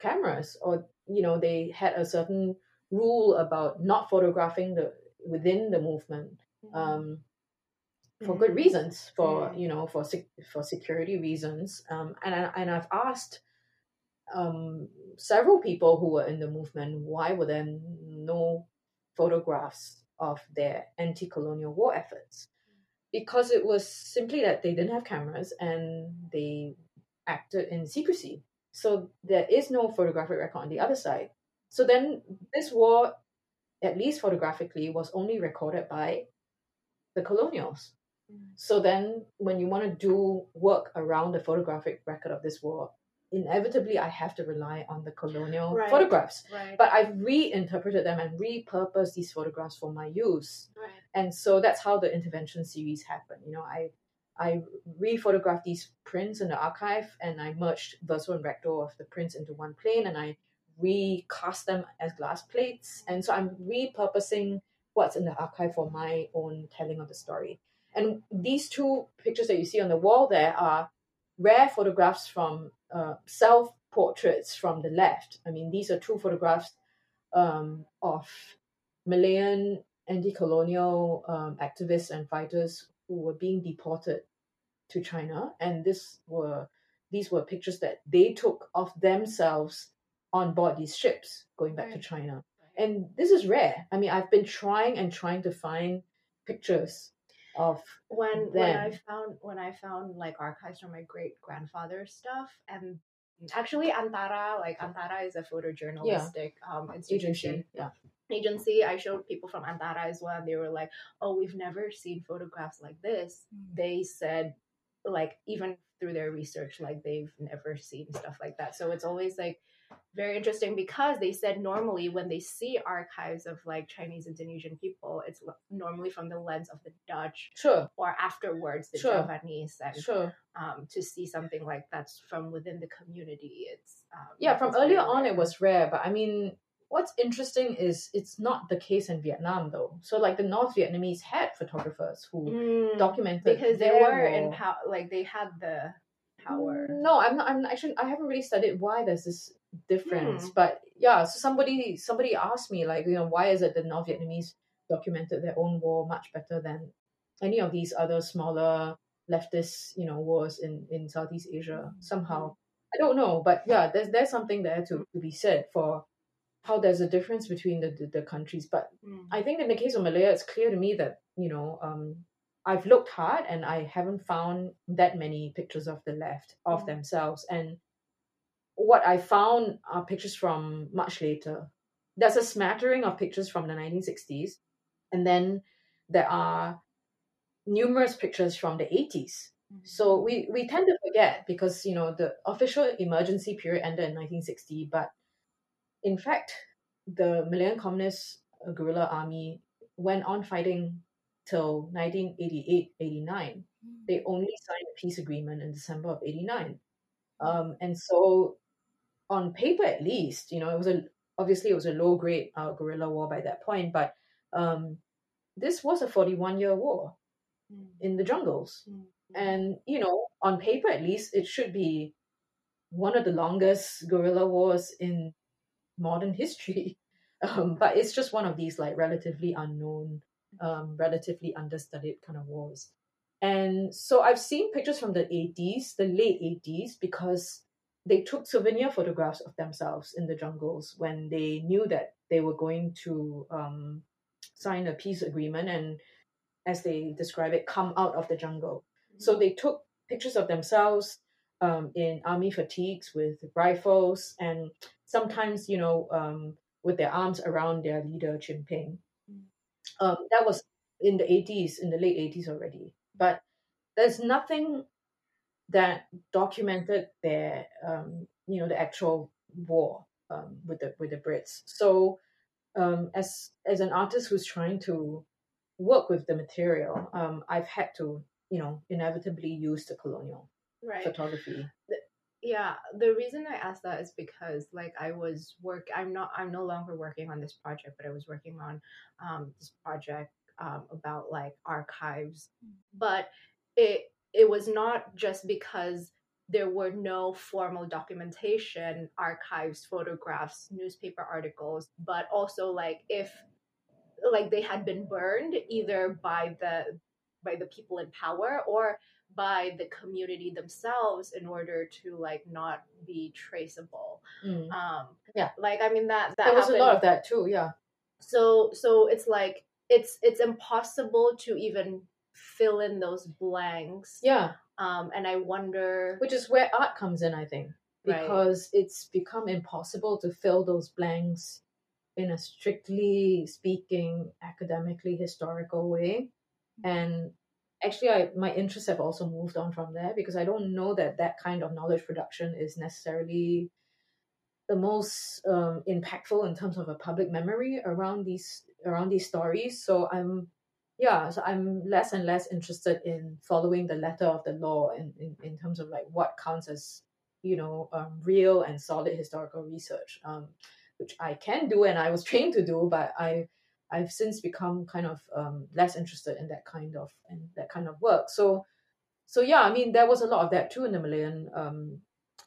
cameras, or you know, they had a certain rule about not photographing the within the movement um, for good reasons, for you know, for sec- for security reasons. Um, and I, and I've asked um, several people who were in the movement why were there no photographs of their anti-colonial war efforts? Because it was simply that they didn't have cameras and they acted in secrecy. So there is no photographic record on the other side. So then this war, at least photographically, was only recorded by the colonials. Mm. So then when you want to do work around the photographic record of this war, inevitably I have to rely on the colonial Right. photographs. right. But I've reinterpreted them and repurposed these photographs for my use. Right. And so that's how the intervention series happened. You know i i re-photographed these prints in the archive and i merged verso and recto of the prints into one plane and i recast them as glass plates. And so i'm repurposing what's in the archive for my own telling of the story. And these two pictures that you see on the wall there are rare photographs from uh, self portraits from the left i mean these are two photographs um, of Malayan anti-colonial um, activists and fighters who were being deported to China, and this were these were pictures that they took of themselves on board these ships going back to China. And this is rare. I mean, I've been trying and trying to find pictures of when when I found when I found like archives from my great grandfather's stuff and actually Antara like Antara is a photojournalistic um institution agency. Yeah. agency. I showed people from Antara as well and they were like, "Oh, we've never seen photographs like this." They said like even through their research like they've never seen stuff like that. So it's always like very interesting because they said normally when they see archives of like Chinese Indonesian people, it's l- normally from the lens of the Dutch Sure. or afterwards the Sure. Javanese and Sure. um, to see something like that's from within the community. It's um, Yeah, from earlier on it was rare, but I mean, what's interesting is it's not the case in Vietnam though. So like the North Vietnamese had photographers who Mm, documented because they were in power, like they had the power. No, I'm not. I'm actually. I haven't really studied why there's this difference. Hmm. But yeah, so somebody somebody asked me like, you know, why is it the North Vietnamese documented their own war much better than any of these other smaller leftist, you know, wars in in Southeast Asia somehow. I don't know, but yeah, there's there's something there to, to be said for how there's a difference between the, the, the countries. But Mm. I think in the case of Malaya, it's clear to me that you know um, I've looked hard and I haven't found that many pictures of the left of Mm. themselves. And what I found are pictures from much later. There's a smattering of pictures from the 1960s, and then there are numerous pictures from the 80s. So we, we tend to forget because you know the official emergency period ended in 1960, but in fact, the Malayan Communist uh, guerrilla army went on fighting till 1988-89. They only signed a peace agreement in December of 89. Um, and so on paper at least, you know, it was a obviously it was a low grade uh, guerrilla war by that point, but um, this was a 41 year war Mm. in the jungles Mm. and you know on paper at least it should be one of the longest guerrilla wars in modern history um, but it's just one of these like relatively unknown um, relatively understudied kind of wars and so i've seen pictures from the 80s the late 80s because they took souvenir photographs of themselves in the jungles when they knew that they were going to um, sign a peace agreement and as they describe it come out of the jungle so they took pictures of themselves um, in army fatigues with rifles and sometimes, you know, um, with their arms around their leader, Chin Peng. Mm. Um, that was in the 80s, in the late 80s already. But there's nothing that documented their, um, you know, the actual war um, with the with the Brits. So um, as as an artist who's trying to work with the material, um, I've had to, you know, inevitably use the colonial right. photography. yeah the reason i asked that is because like i was work i'm not i'm no longer working on this project but i was working on um this project um about like archives but it it was not just because there were no formal documentation archives photographs newspaper articles but also like if like they had been burned either by the by the people in power or by the community themselves in order to like not be traceable Mm. um Yeah. like i mean that that There was a lot of that too, yeah. so so it's like it's it's impossible to even fill in those blanks Yeah, um and i wonder which is where art comes in, I think, Right. because it's become impossible to fill those blanks in a strictly speaking, academically historical way. And actually, I my interests have also moved on from there because I don't know that that kind of knowledge production is necessarily the most um, impactful in terms of a public memory around these around these stories. So I'm yeah, so I'm less and less interested in following the letter of the law in, in, in terms of like what counts as, you know, um, real and solid historical research, um, which I can do and I was trained to do, but I I've since become kind of um, less interested in that kind of in that kind of work. So so yeah, I mean there was a lot of that too in the Malayan um,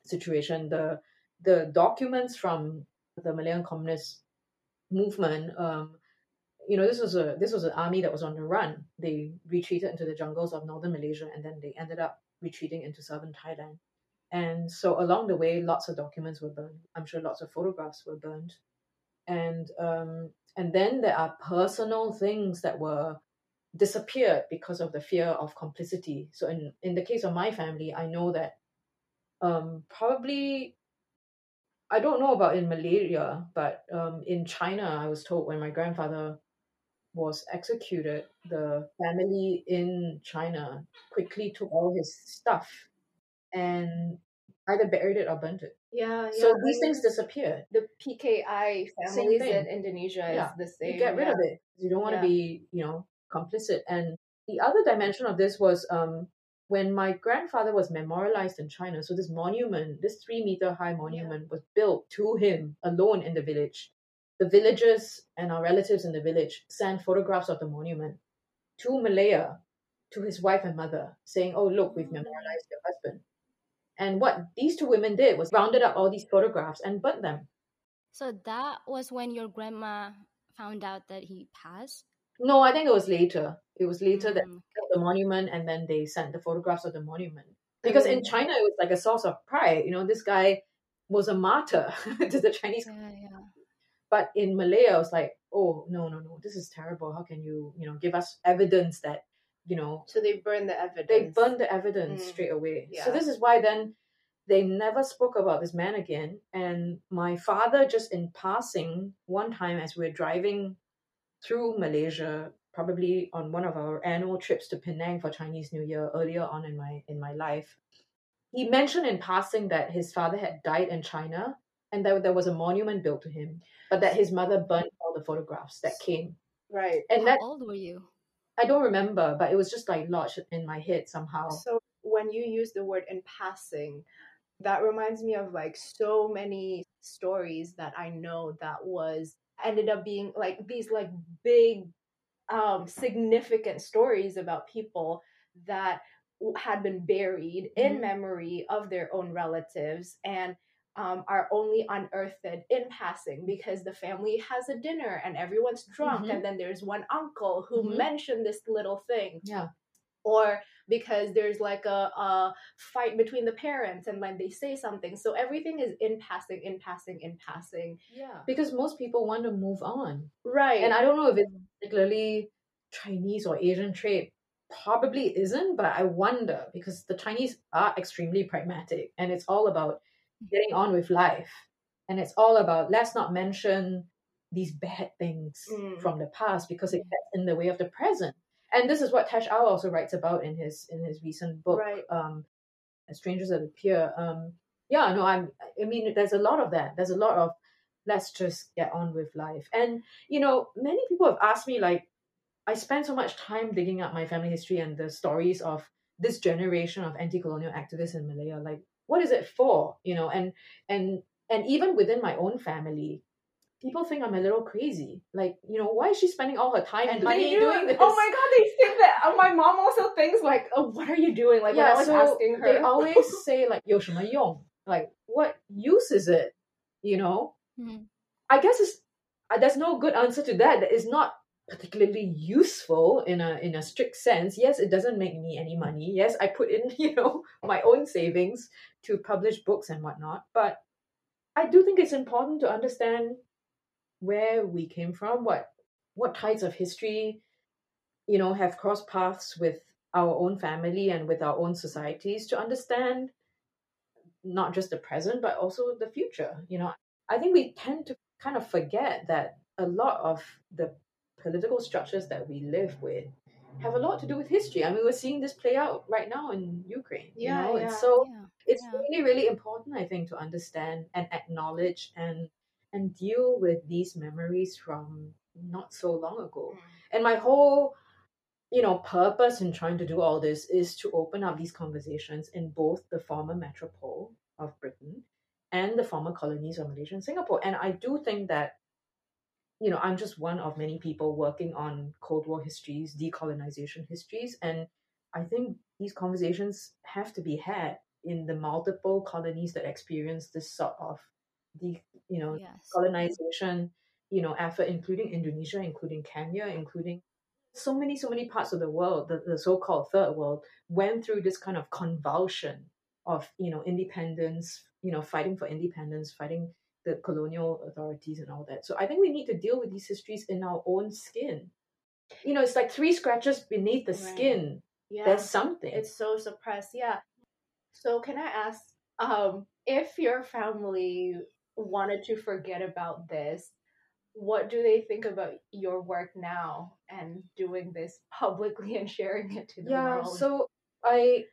situation. The the documents from the Malayan Communist movement um, you know this was a this was an army that was on the run. They retreated into the jungles of northern malaysia and then they ended up retreating into southern thailand. And so along the way lots of documents were burned. I'm sure lots of photographs were burned. And um and then there are personal things that were disappeared because of the fear of complicity. So in in the case of my family, I know that um, probably I don't know about in Malaysia, but um, in China, I was told when my grandfather was executed, the family in China quickly took all his stuff and either buried it or burnt it. Yeah, So these things disappear. the PKI families in Indonesia Yeah, is the same. You get rid yeah. of it. You don't want to Yeah. be, you know, complicit. And the other dimension of this was um, when my grandfather was memorialized in China. So this monument, this three meter high monument, was built to him alone in the village. The villagers and our relatives in the village sent photographs of the monument to Malaya, to his wife and mother, saying, "Oh, look, we've memorialized your husband." And what these two women did was rounded up all these photographs and burnt them. So that was when your grandma found out that he passed. No, I think it was later. It was later that Mm. the monument and then they sent the photographs of the monument. Because in Mm. China, it was like a source of pride. You know, this guy was a martyr to the Chinese. Yeah, yeah. But in Malaya, I was like, oh, no, no, no, this is terrible. How can you, you know, give us evidence that, you know, So they burned the evidence. they burned the evidence Mm. straight away. Yeah. So this is why then they never spoke about this man again. And my father, just in passing, one time as we were driving through Malaysia, probably on one of our annual trips to Penang for Chinese New Year earlier on in my in my life, he mentioned in passing that his father had died in China and that there was a monument built to him, but that his mother burnt all the photographs that came. right. And How that old were you? I don't remember, but it was just like lodged in my head somehow. So when you use the word in passing, that reminds me of like so many stories that I know that was ended up being like these like big um significant stories about people that had been buried in Mhm. memory of their own relatives and um, are only unearthed in passing because the family has a dinner and everyone's drunk Mhm. and then there's one uncle who Mhm. mentioned this little thing Yeah. or because there's like a, a fight between the parents and when they say something so everything is in passing in passing in passing Yeah. Because most people want to move on. right And I don't know if it's particularly Chinese or Asian trait. Probably isn't, but I wonder because the Chinese are extremely pragmatic and it's all about getting on with life. And it's all about let's not mention these bad things Mm. from the past because it gets in the way of the present. And this is what Tash Aw also writes about in his in his recent book, Right. um, Strangers That Appear. Um, yeah, no, I'm I mean there's a lot of that. There's a lot of let's just get on with life. And you know, many people have asked me like I spend so much time digging up my family history and the stories of this generation of anti-colonial activists in Malaya. Like, what is it for? You know, and and and even within my own family, people think I'm a little crazy. Like, you know, why is she spending all her time and and money they do doing it. this? oh my god they think that uh, my mom also thinks like oh what are you doing like when i was so asking her they always say like 有什么用? Like, what use is it? You know, Mhm. I guess it's uh, there's no good answer to that. That is not particularly useful in a in a strict sense. Yes, it doesn't make me any money. Yes, I put in you know my own savings to publish books and whatnot. But I do think it's important to understand where we came from, what what types of history, you know, have crossed paths with our own family and with our own societies to understand not just the present but also the future. You know, I think we tend to kind of forget that a lot of the political structures that we live with have a lot to do with history. I mean, we're seeing this play out right now in Ukraine. Yeah, you know, and yeah. so Yeah. it's yeah. really, really important, I think, to understand and acknowledge and and deal with these memories from not so long ago. Mm. And my whole, you know, purpose in trying to do all this is to open up these conversations in both the former metropole of Britain and the former colonies of Malaysia and Singapore. And I do think that, you know, I'm just one of many people working on Cold War histories, decolonization histories, and I think these conversations have to be had in the multiple colonies that experience this sort of the you know Yes. colonization you know effort including indonesia including kenya including so many so many parts of the world the, the so-called third world went through this kind of convulsion of you know independence you know fighting for independence fighting the colonial authorities and all that so i think we need to deal with these histories in our own skin you know, it's like three scratches beneath the Right. skin. Yeah. There's something. it's so suppressed yeah so can i ask um if your family wanted to forget about this what do they think about your work now and doing this publicly and sharing it to the yeah world so i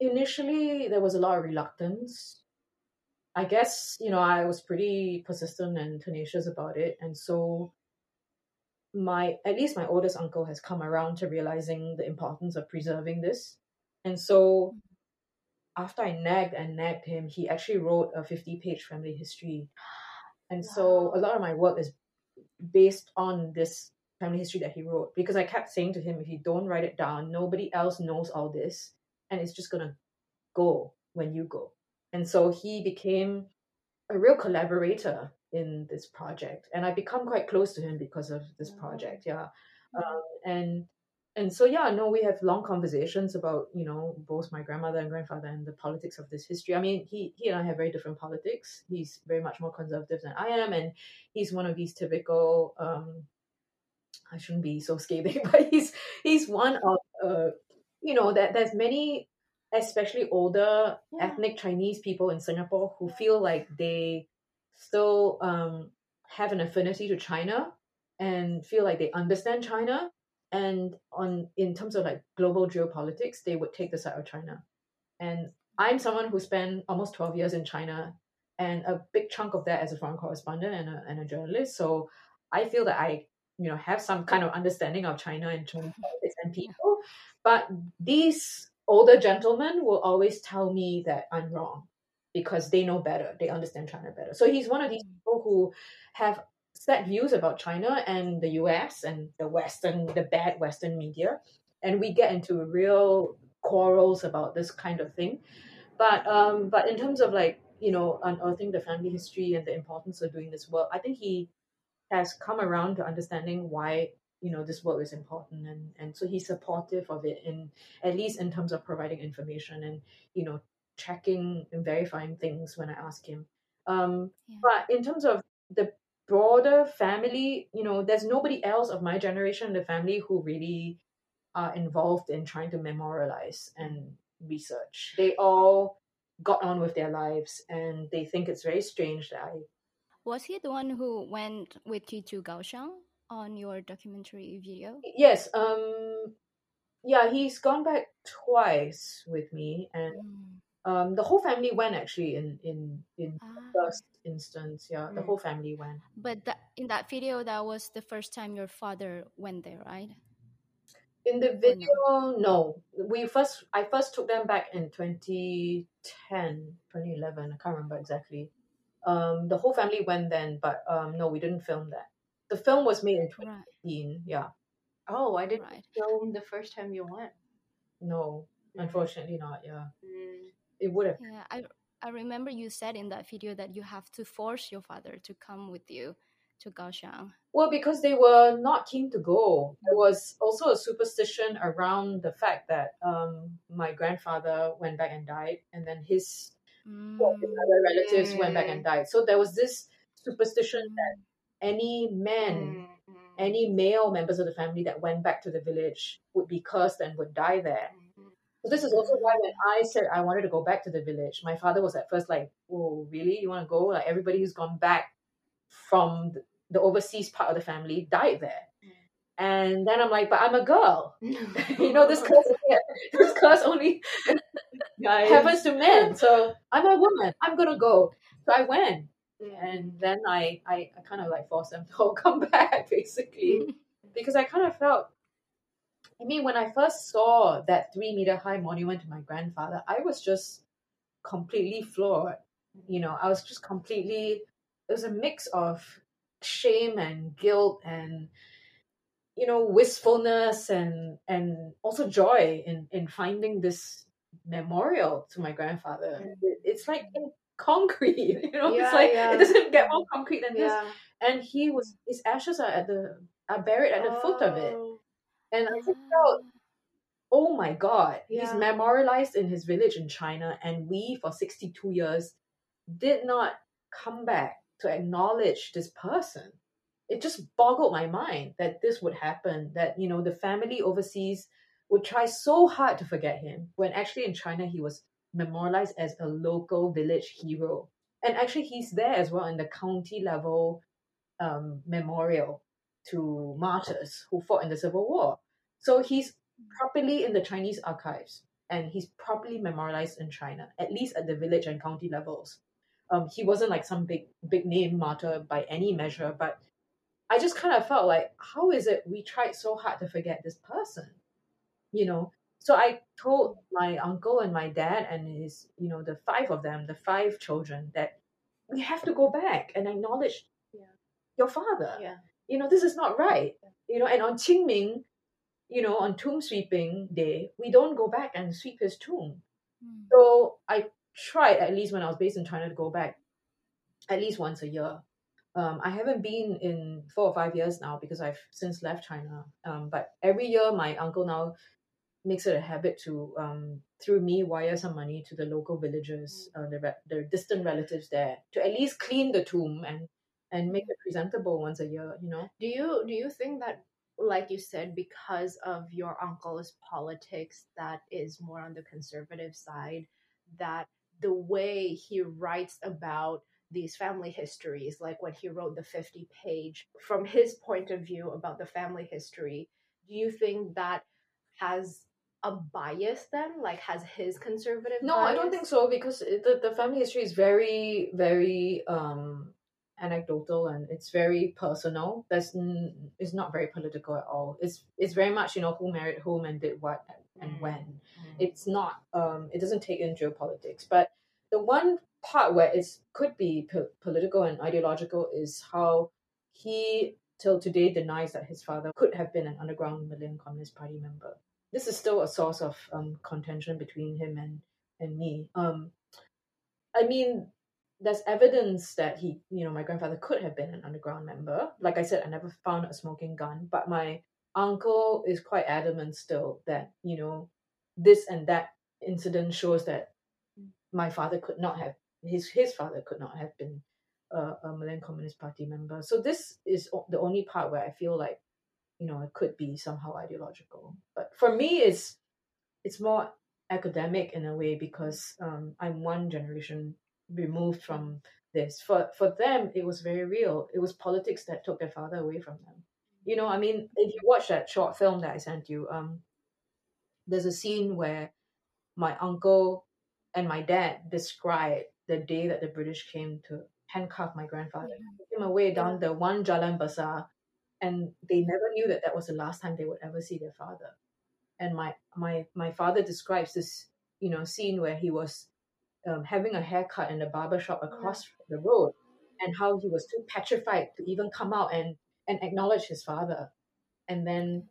initially there was a lot of reluctance i guess you know i was pretty persistent and tenacious about it and so my at least my oldest uncle has come around to realizing the importance of preserving this. And so mm-hmm. after i nagged and nagged him he actually wrote a 50 page family history. And so a lot of my work is based on this family history that he wrote because I kept saying to him, if you don't write it down, nobody else knows all this, and it's just gonna go when you go. And so he became a real collaborator in this project, and I become quite close to him because of this Oh. project. Yeah, um, and and so yeah, no, we have long conversations about you know both my grandmother and grandfather and the politics of this history. I mean, he he and I have very different politics. He's very much more conservative than I am, and he's one of these typical. Um, I shouldn't be so scathing, but he's he's one of uh, you know that there's many, especially older Yeah. ethnic Chinese people in Singapore who feel like they still um, have an affinity to China and feel like they understand China and on in terms of like global geopolitics they would take the side of china. And i'm someone who spent almost 12 years in china and a big chunk of that as a foreign correspondent and a, and a journalist. So i feel that i you know have some kind of understanding of china and chinese politics and people. But these older gentlemen will always tell me that i'm wrong because they know better they understand china better so he's one of these people who have set views about China and the US and the Western, the bad Western media. And we get into real quarrels about this kind of thing. But um, but in terms of like, you know, unearthing the family history and the importance of doing this work, I think he has come around to understanding why, you know, this work is important and, and so he's supportive of it in at least in terms of providing information and, you know, checking and verifying things when I ask him. Um, Yeah. but in terms of the broader family, you know, there's nobody else of my generation in the family who really are involved in trying to memorialize and research. They all got on with their lives and they think it's very strange that I Was he the one who went with you to Kaohsiung on your documentary video? yes, um yeah, he's gone back twice with me and Mm. um the whole family went actually in in in Ah. first instance, yeah, the Mm. whole family went. But that, in that video, that was the first time your father went there, right? In the Or no? video, no. We first, I first took them back in 2010, 2011. I can't remember exactly. Um, the whole family went then, but um, no, we didn't film that. The film was made in Right, Yeah, oh i didn't right. film the first time you went no, unfortunately not. Yeah, Mm. it would have. Yeah, I I remember you said in that video that you have to force your father to come with you to Kaohsiung. Well, because they were not keen to go. There was also a superstition around the fact that um, my grandfather went back and died, and then his well, his Mm, other relatives went back and died. So there was this superstition that mm, any men, Mm, mm, any male members of the family that went back to the village would be cursed and would die there. mm, So this is also why when I said I wanted to go back to the village, my father was at first like, "Oh, really? You want to go? Like everybody who's gone back from the, overseas part of the family died there." Mm. And then I'm like, "But I'm a girl. you know, this curse, this curse only happens to men. So I'm a woman. I'm gonna go." So I went. And then I, I, I kind of like forced them to all come back basically. Mm-hmm. Because I kind of felt I mean when I first saw that three meter high monument to my grandfather I was just completely floored. You know I was just completely it was a mix of shame and guilt and you know wistfulness and and also joy in in finding this memorial to my grandfather. It- it's like concrete you know? Yeah, it's like yeah. it doesn't get more concrete than this. And he was his ashes are at the are buried at the foot of it. Oh. and i just felt oh my god he's memorialized in his village in china and we for 62 years did not come back to acknowledge this person. It just boggled my mind that this would happen, that, you know, the family overseas would try so hard to forget him when actually in China he was memorialized as a local village hero. And actually he's there as well in the county level um, memorial to martyrs who fought in the Civil War. So he's properly in the Chinese archives and he's properly memorialized in China, at least at the village and county levels. Um, he wasn't like some big big name martyr by any measure, but I just kind of felt like, how is it we tried so hard to forget this person? You know, so I told my uncle and my dad and his, you know, the five of them, the five children, that we have to go back and acknowledge Yeah. your father. Yeah. You know, this is not right. You know, and on Qingming, you know, on tomb sweeping day, we don't go back and sweep his tomb. Mm. So I tried at least when I was based in China to go back at least once a year. Um, I haven't been in four or five years now because I've since left China. Um, but every year, my uncle now makes it a habit to, um, through me, wire some money to the local villagers, uh, the re- the distant relatives there, to at least clean the tomb and and make it presentable once a year. You know. Do you do you think that like you said because of your uncle's politics that is more on the conservative side that the way he writes about these family histories like when he wrote the 50 page from his point of view about the family history do you think that has a bias then like has his conservative No, I don't think so because the, the family history is very, very um, anecdotal and it's very personal. That's n- it's not very political at all. It's it's very much you know who married whom and did what and Mm. when. Mm. It's not um, it doesn't take in geopolitics. But the one part where it could be po- political and ideological is how he till today denies that his father could have been an underground Malayan Communist Party member. This is still a source of um, contention between him and and me. Um, I mean, there's evidence that he, you know, my grandfather could have been an underground member. Like I said, I never found a smoking gun, but my uncle is quite adamant still that, you know, this and that incident shows that my father could not have, his, his father could not have been a, a Malayan Communist Party member. So this is the only part where I feel like, you know, it could be somehow ideological. But for me, it's, it's more academic in a way because um, I'm one generation removed from this. For for them, it was very real. It was politics that took their father away from them. You know, I mean, if you watch that short film that I sent you, um, there's a scene where my uncle and my dad describe the day that the British came to handcuff my grandfather, took him away down the one Jalan Besar, and they never knew that that was the last time they would ever see their father. And my my my father describes this, you know, scene where he was um, having a haircut in the barber shop across the road, and how he was too petrified to even come out and and acknowledge his father. And then,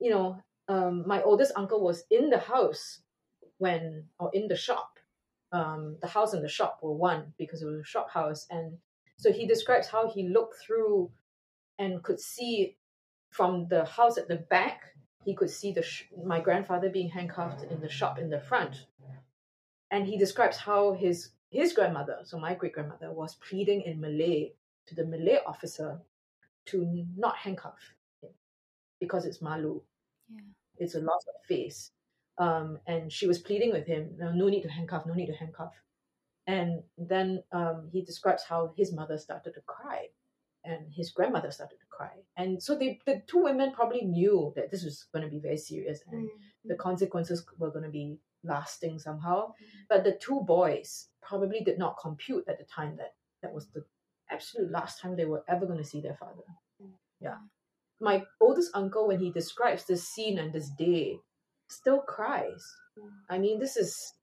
you know, um, my oldest uncle was in the house when, or in the shop. Um, the house and the shop were one because it was a shop house, and so he describes how he looked through and could see from the house at the back. He could see the sh- my grandfather being handcuffed in the shop in the front, and he describes how his his grandmother, so my great grandmother, was pleading in Malay to the Malay officer to not handcuff him because it's malu, Yeah. it's a loss of face. Um, and she was pleading with him, no, no need to handcuff, no need to handcuff. And then um, he describes how his mother started to cry and his grandmother started to cry. And so they, the two women probably knew that this was going to be very serious and Mm. the consequences were going to be lasting somehow. Mm-hmm. But the two boys probably did not compute at the time that that was the absolute last time they were ever going to see their father. Mm-hmm. Yeah. My oldest uncle, when he describes this scene and this day, still cries. Mm. I mean, this is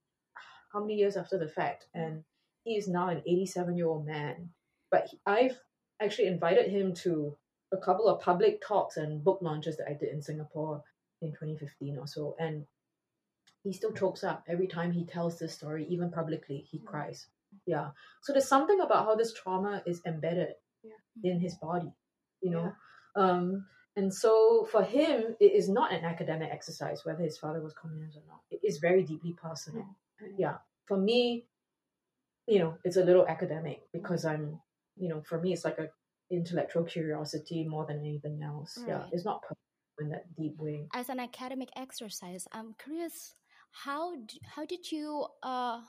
how many years after the fact? And he is now an 87 year old man. But he- I've actually invited him to a couple of public talks and book launches that I did in Singapore in 2015 or so. And he still chokes up every time he tells this story, even publicly, he cries. Yeah. So there's something about how this trauma is embedded in his body, you know? Um, and so for him, it is not an academic exercise whether his father was communist or not. It is very deeply personal. Yeah. For me, you know, it's a little academic because I'm, you know, for me, it's like a intellectual curiosity more than anything else. Yeah, it's not in that deep way. As an academic exercise, I'm curious how d- how did you uh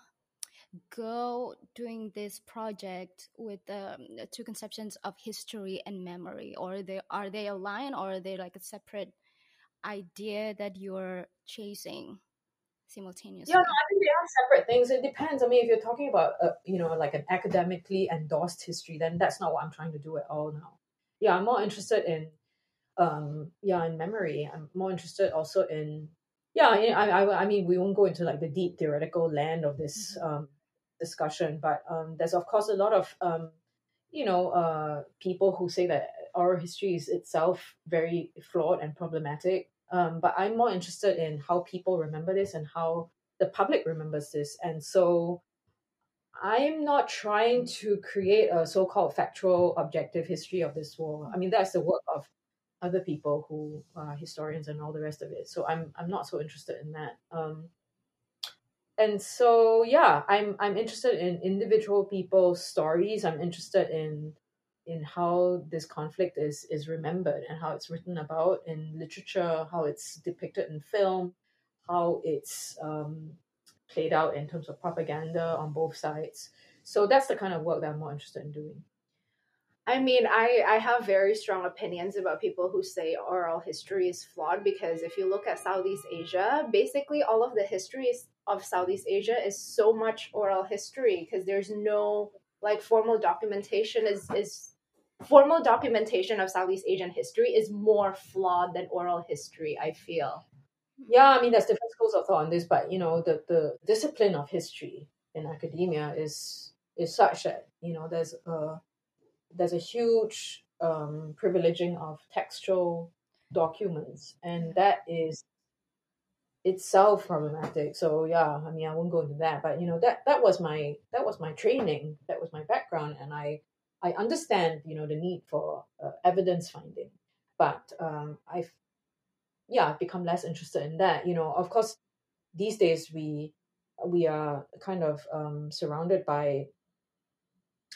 go doing this project with um, the two conceptions of history and memory, or they are they aligned, or are they like a separate idea that you're chasing simultaneously? Yeah, no, I think they are separate things. It depends. I mean, if you're talking about, uh, you know, like an academically endorsed history, then that's not what I'm trying to do at all now. Yeah, I'm more interested in, um, yeah, in memory. I'm more interested also in, yeah, I, I, I mean, we won't go into like the deep theoretical land of this um, discussion, but um, there's of course a lot of, um, you know, uh, people who say that oral history is itself very flawed and problematic. Um, but I'm more interested in how people remember this and how the public remembers this. And so I'm not trying to create a so called factual, objective history of this war. I mean, that's the work of other people who are historians and all the rest of it. So I'm I'm not so interested in that. Um, and so yeah, I'm I'm interested in individual people's stories. I'm interested in in how this conflict is is remembered and how it's written about in literature, how it's depicted in film, how it's um, played out in terms of propaganda on both sides. So that's the kind of work that I'm more interested in doing. I mean, I, I have very strong opinions about people who say oral history is flawed because if you look at Southeast Asia, basically all of the histories of Southeast Asia is so much oral history because there's no like formal documentation is is formal documentation of Southeast Asian history is more flawed than oral history, I feel. Yeah, I mean, there's different schools of thought on this, but you know, the the discipline of history in academia is is such that you know there's a there's a huge um, privileging of textual documents, and that is itself problematic. So yeah, I mean, I won't go into that, but you know, that that was my that was my training, that was my background, and I I understand you know the need for uh, evidence finding, but um, I've yeah I've become less interested in that. You know, of course, these days we we are kind of um, surrounded by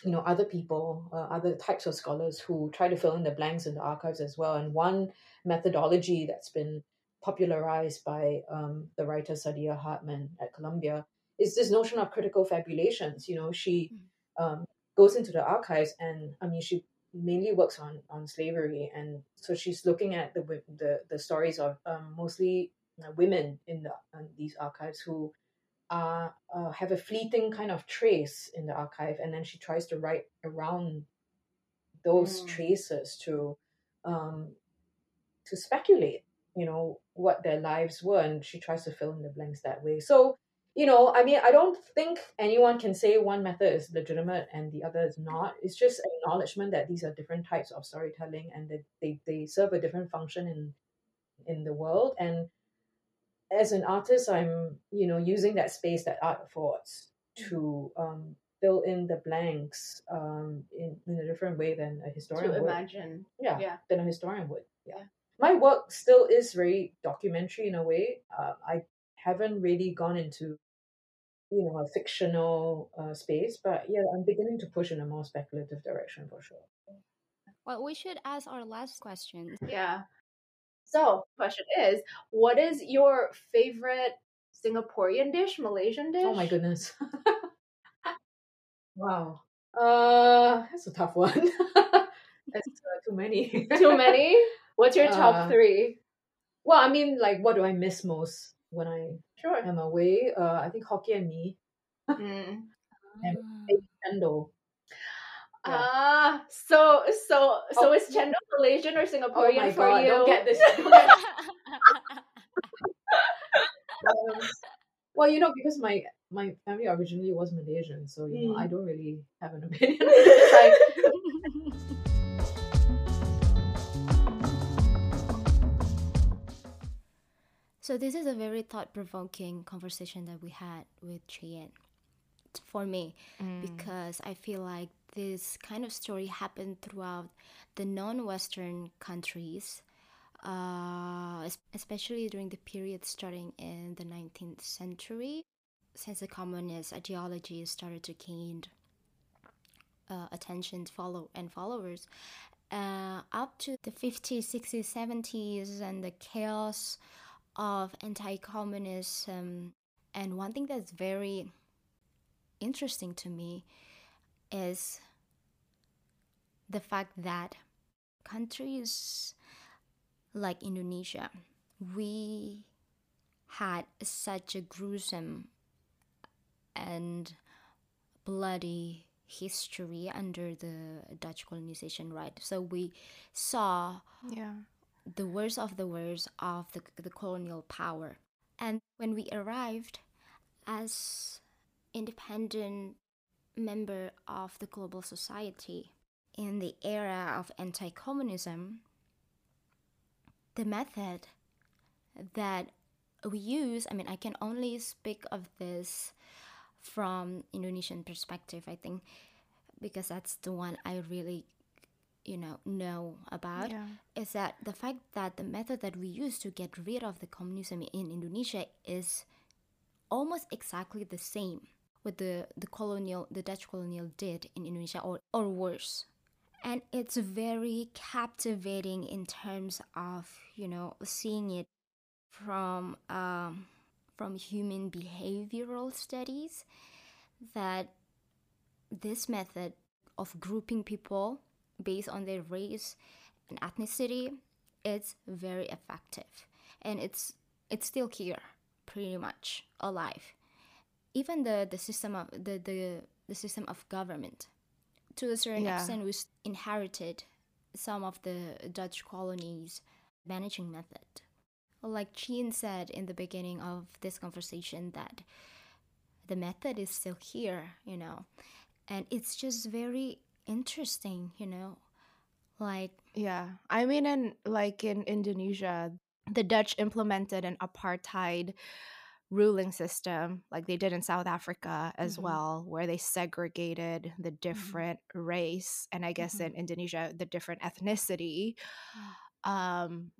you know other people uh, other types of scholars who try to fill in the blanks in the archives as well and one methodology that's been popularized by um, the writer Saidiya Hartman at columbia is this notion of critical fabulations you know she um, goes into the archives and i mean she mainly works on on slavery and so she's looking at the the, the stories of um, mostly uh, women in the in these archives who are uh, have a fleeting kind of trace in the archive, and then she tries to write around those Mm. traces to um, to speculate, you know, what their lives were, and she tries to fill in the blanks that way. So, you know, I mean, I don't think anyone can say one method is legitimate and the other is not. It's just acknowledgement that these are different types of storytelling, and that they they serve a different function in in the world and as an artist, I'm you know using that space that art affords to um, fill in the blanks um, in in a different way than a historian To would. imagine. Yeah, Yeah. than a historian would. Yeah. Yeah. my work still is very documentary in a way. Uh, I haven't really gone into you know a fictional uh, space, but yeah, I'm beginning to push in a more speculative direction for sure. Well, we should ask our last question. Yeah. So, question is, what is your favorite Singaporean dish, Malaysian dish? Oh my goodness. wow. Uh, that's a tough one. that's uh, too many. Too many? What's your top Uh, three? Well, I mean, like, what do I miss most when I Sure. am away? Uh, I think Hokkien mee Mm. And- Ah. chendol. Yeah. Ah, so so so Oh, is yeah. chendol Malaysian or Oh Singaporean my for god! you? Don't get this. Don't get, um, well, you know, because my my family originally was Malaysian, so you know, Mm. I don't really have an opinion. so this is a very thought-provoking conversation that we had with Chi Yin. For me because I feel like this kind of story happened throughout the non-Western countries, uh, especially during the period starting in the 19th century, since the communist ideology started to gain uh, attention follow and followers. Uh, up to the 50s 60s 70s and the chaos of anti-communism and one thing that's very interesting to me is the fact that countries like Indonesia, we had such a gruesome and bloody history under the Dutch colonization, right? So we saw Yeah. The worst of the worst of the, the colonial power. And when we arrived as independent member of the global society in the era of anti-communism, the method that we use, I mean, I can only speak of this from Indonesian perspective, I think, because that's the one I really, you know, know about Yeah. is that the fact that the method that we use to get rid of the communism in Indonesia is almost exactly the same what the, the colonial the Dutch colonial did in Indonesia or, or worse. And it's very captivating in terms of, you know, seeing it from um, from human behavioral studies that this method of grouping people based on their race and ethnicity it's very effective. And it's it's still here pretty much alive. Even the the system of the the, the system of government to a certain Yeah. extent we inherited some of the dutch colonies managing method. Like Chi Yin said in the beginning of this conversation that the method is still here you know and it's just very interesting you know like Yeah. I mean, in like in Indonesia, the Dutch implemented an apartheid ruling system, like they did in South Africa as Mhm. well, where they segregated the different race and I guess Mhm. in Indonesia, the different ethnicity. Um,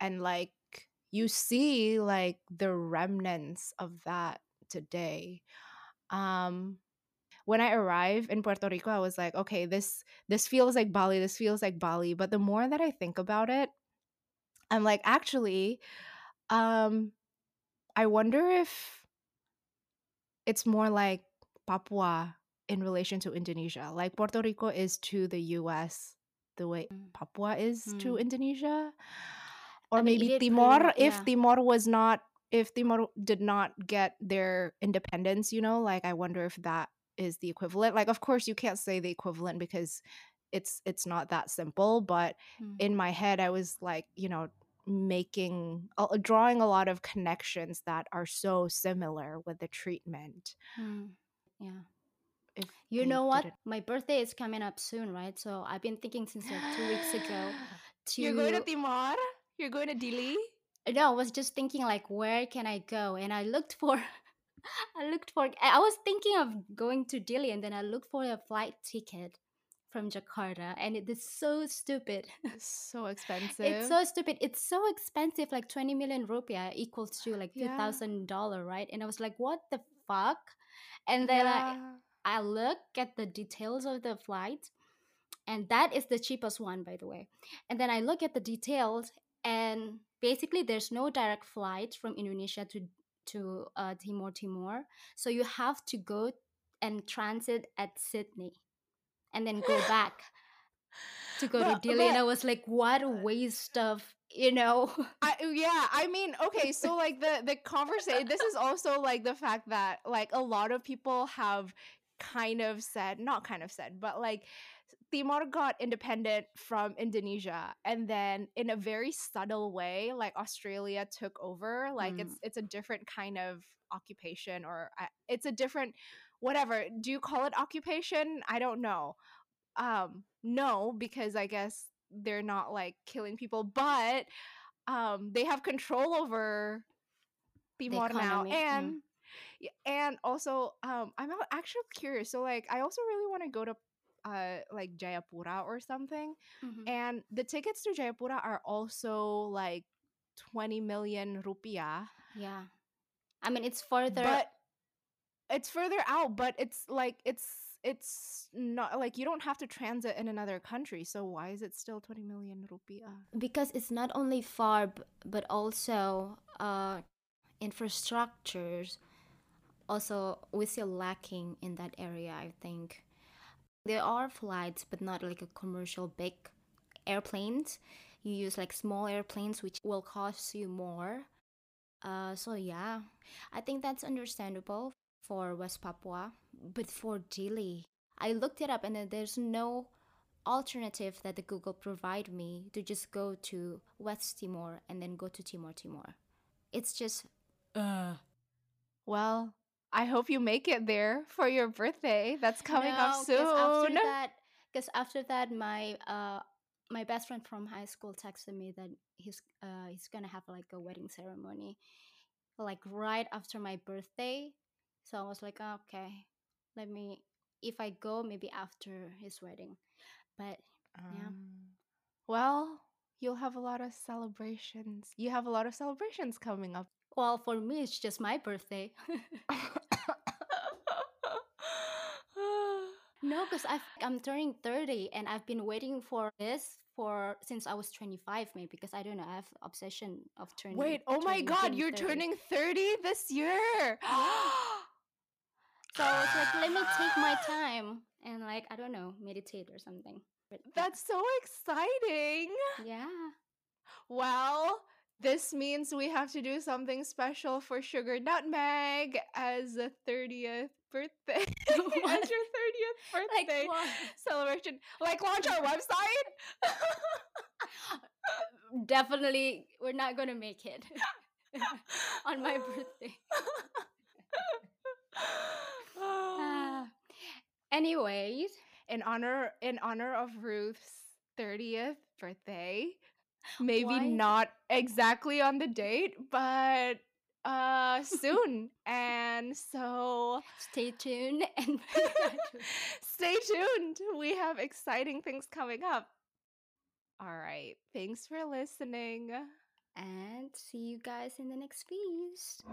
and like you see like the remnants of that today. Um, when I arrived in Puerto Rico, I was like, okay, this this feels like Bali, this feels like Bali. But the more that I think about it, I'm like, actually, um, I wonder if it's more like Papua in relation to Indonesia. Like Puerto Rico is to the US the way Mm. Papua is to Mm. Indonesia. Or I mean, maybe Timor, mu- if. Timor was not if Timor did not get their independence, you know, like I wonder if that is the equivalent. Like of course you can't say the equivalent because it's it's not that simple, but Mm. in my head i was like you know making uh, drawing a lot of connections that are so similar with the treatment Mm. yeah if you know what my birthday is coming up soon right so i've been thinking since like two weeks ago to you're going to timor you're going to dili no i was just thinking like where can i go and i looked for i looked for i was thinking of going to Dili and then i looked for a flight ticket from jakarta and it is so stupid. It's so expensive. it's so stupid. It's so expensive like 20 million rupiah equals to like Yeah. $2000 right? And i was like what the fuck? And then I, I look at the details of the flight, and that is the cheapest one, by the way. And then I look at the details, and basically, there's no direct flight from Indonesia to to uh, Timor Timur, so you have to go and transit at Sydney, and then go back to go But- to Dili. and I was like, what a waste of you know. I, yeah, I mean, okay, so like the the conversation. This is also like the fact that like a lot of people have kind of said, not kind of said, but like Timor got independent from Indonesia, and then in a very subtle way, like Australia took over. Like Mm. it's it's a different kind of occupation, or uh, it's a different whatever. Do you call it occupation? I don't know. Um, no, because I guess they're not like killing people, but um, they have control over Timor now, mm. and y- and also um, I'm actually curious. So like, I also really want to go to uh like Jayapura or something, Mhm. and the tickets to Jayapura are also like twenty million rupiah, Yeah, I mean it's further. but it's further out. But it's like it's it's not like you don't have to transit in another country. So why is it still 20 million rupiah? because it's not only far but also uh infrastructures also we're still lacking in that area i think there are flights but not like a commercial big airplanes. You use like small airplanes which will cost you more. Uh so yeah. I think that's understandable for west papua but for dili i looked it up and there's no alternative that the Google provide me to just go to West Timor and then go to Timor Timur. It's just uh. Well, I hope you make it there for your birthday. That's coming up no, 'cause After soon. that, because after that, my uh my best friend from high school texted me that he's uh he's gonna have like a wedding ceremony, like right after my birthday. So I was like, "Oh, okay, let me. If I go, maybe after his wedding. But yeah. Um, well, you'll have a lot of celebrations. You have a lot of celebrations coming up. Well, for me, it's just my birthday. No, because I'm turning 30 and I've been waiting for this for since I was 25 maybe because I don't know, I have obsession of turning Wait, oh my god, you're 30. turning 30 this year. So I was like, let me take my time and like I don't know, meditate or something. Yeah. That's so exciting. yeah. Well, this means we have to do something special for Sugar Nutmeg as a 30th birthday. as your 30th birthday what? celebration. Like launch our website? Definitely we're not gonna make it on my birthday. Ah. Anyways, in honor in honor of Ruth's 30th birthday. Maybe Why? not exactly on the date, but uh soon. and so stay tuned and stay tuned. We have exciting things coming up. All right. Thanks for listening. and see you guys in the next feast.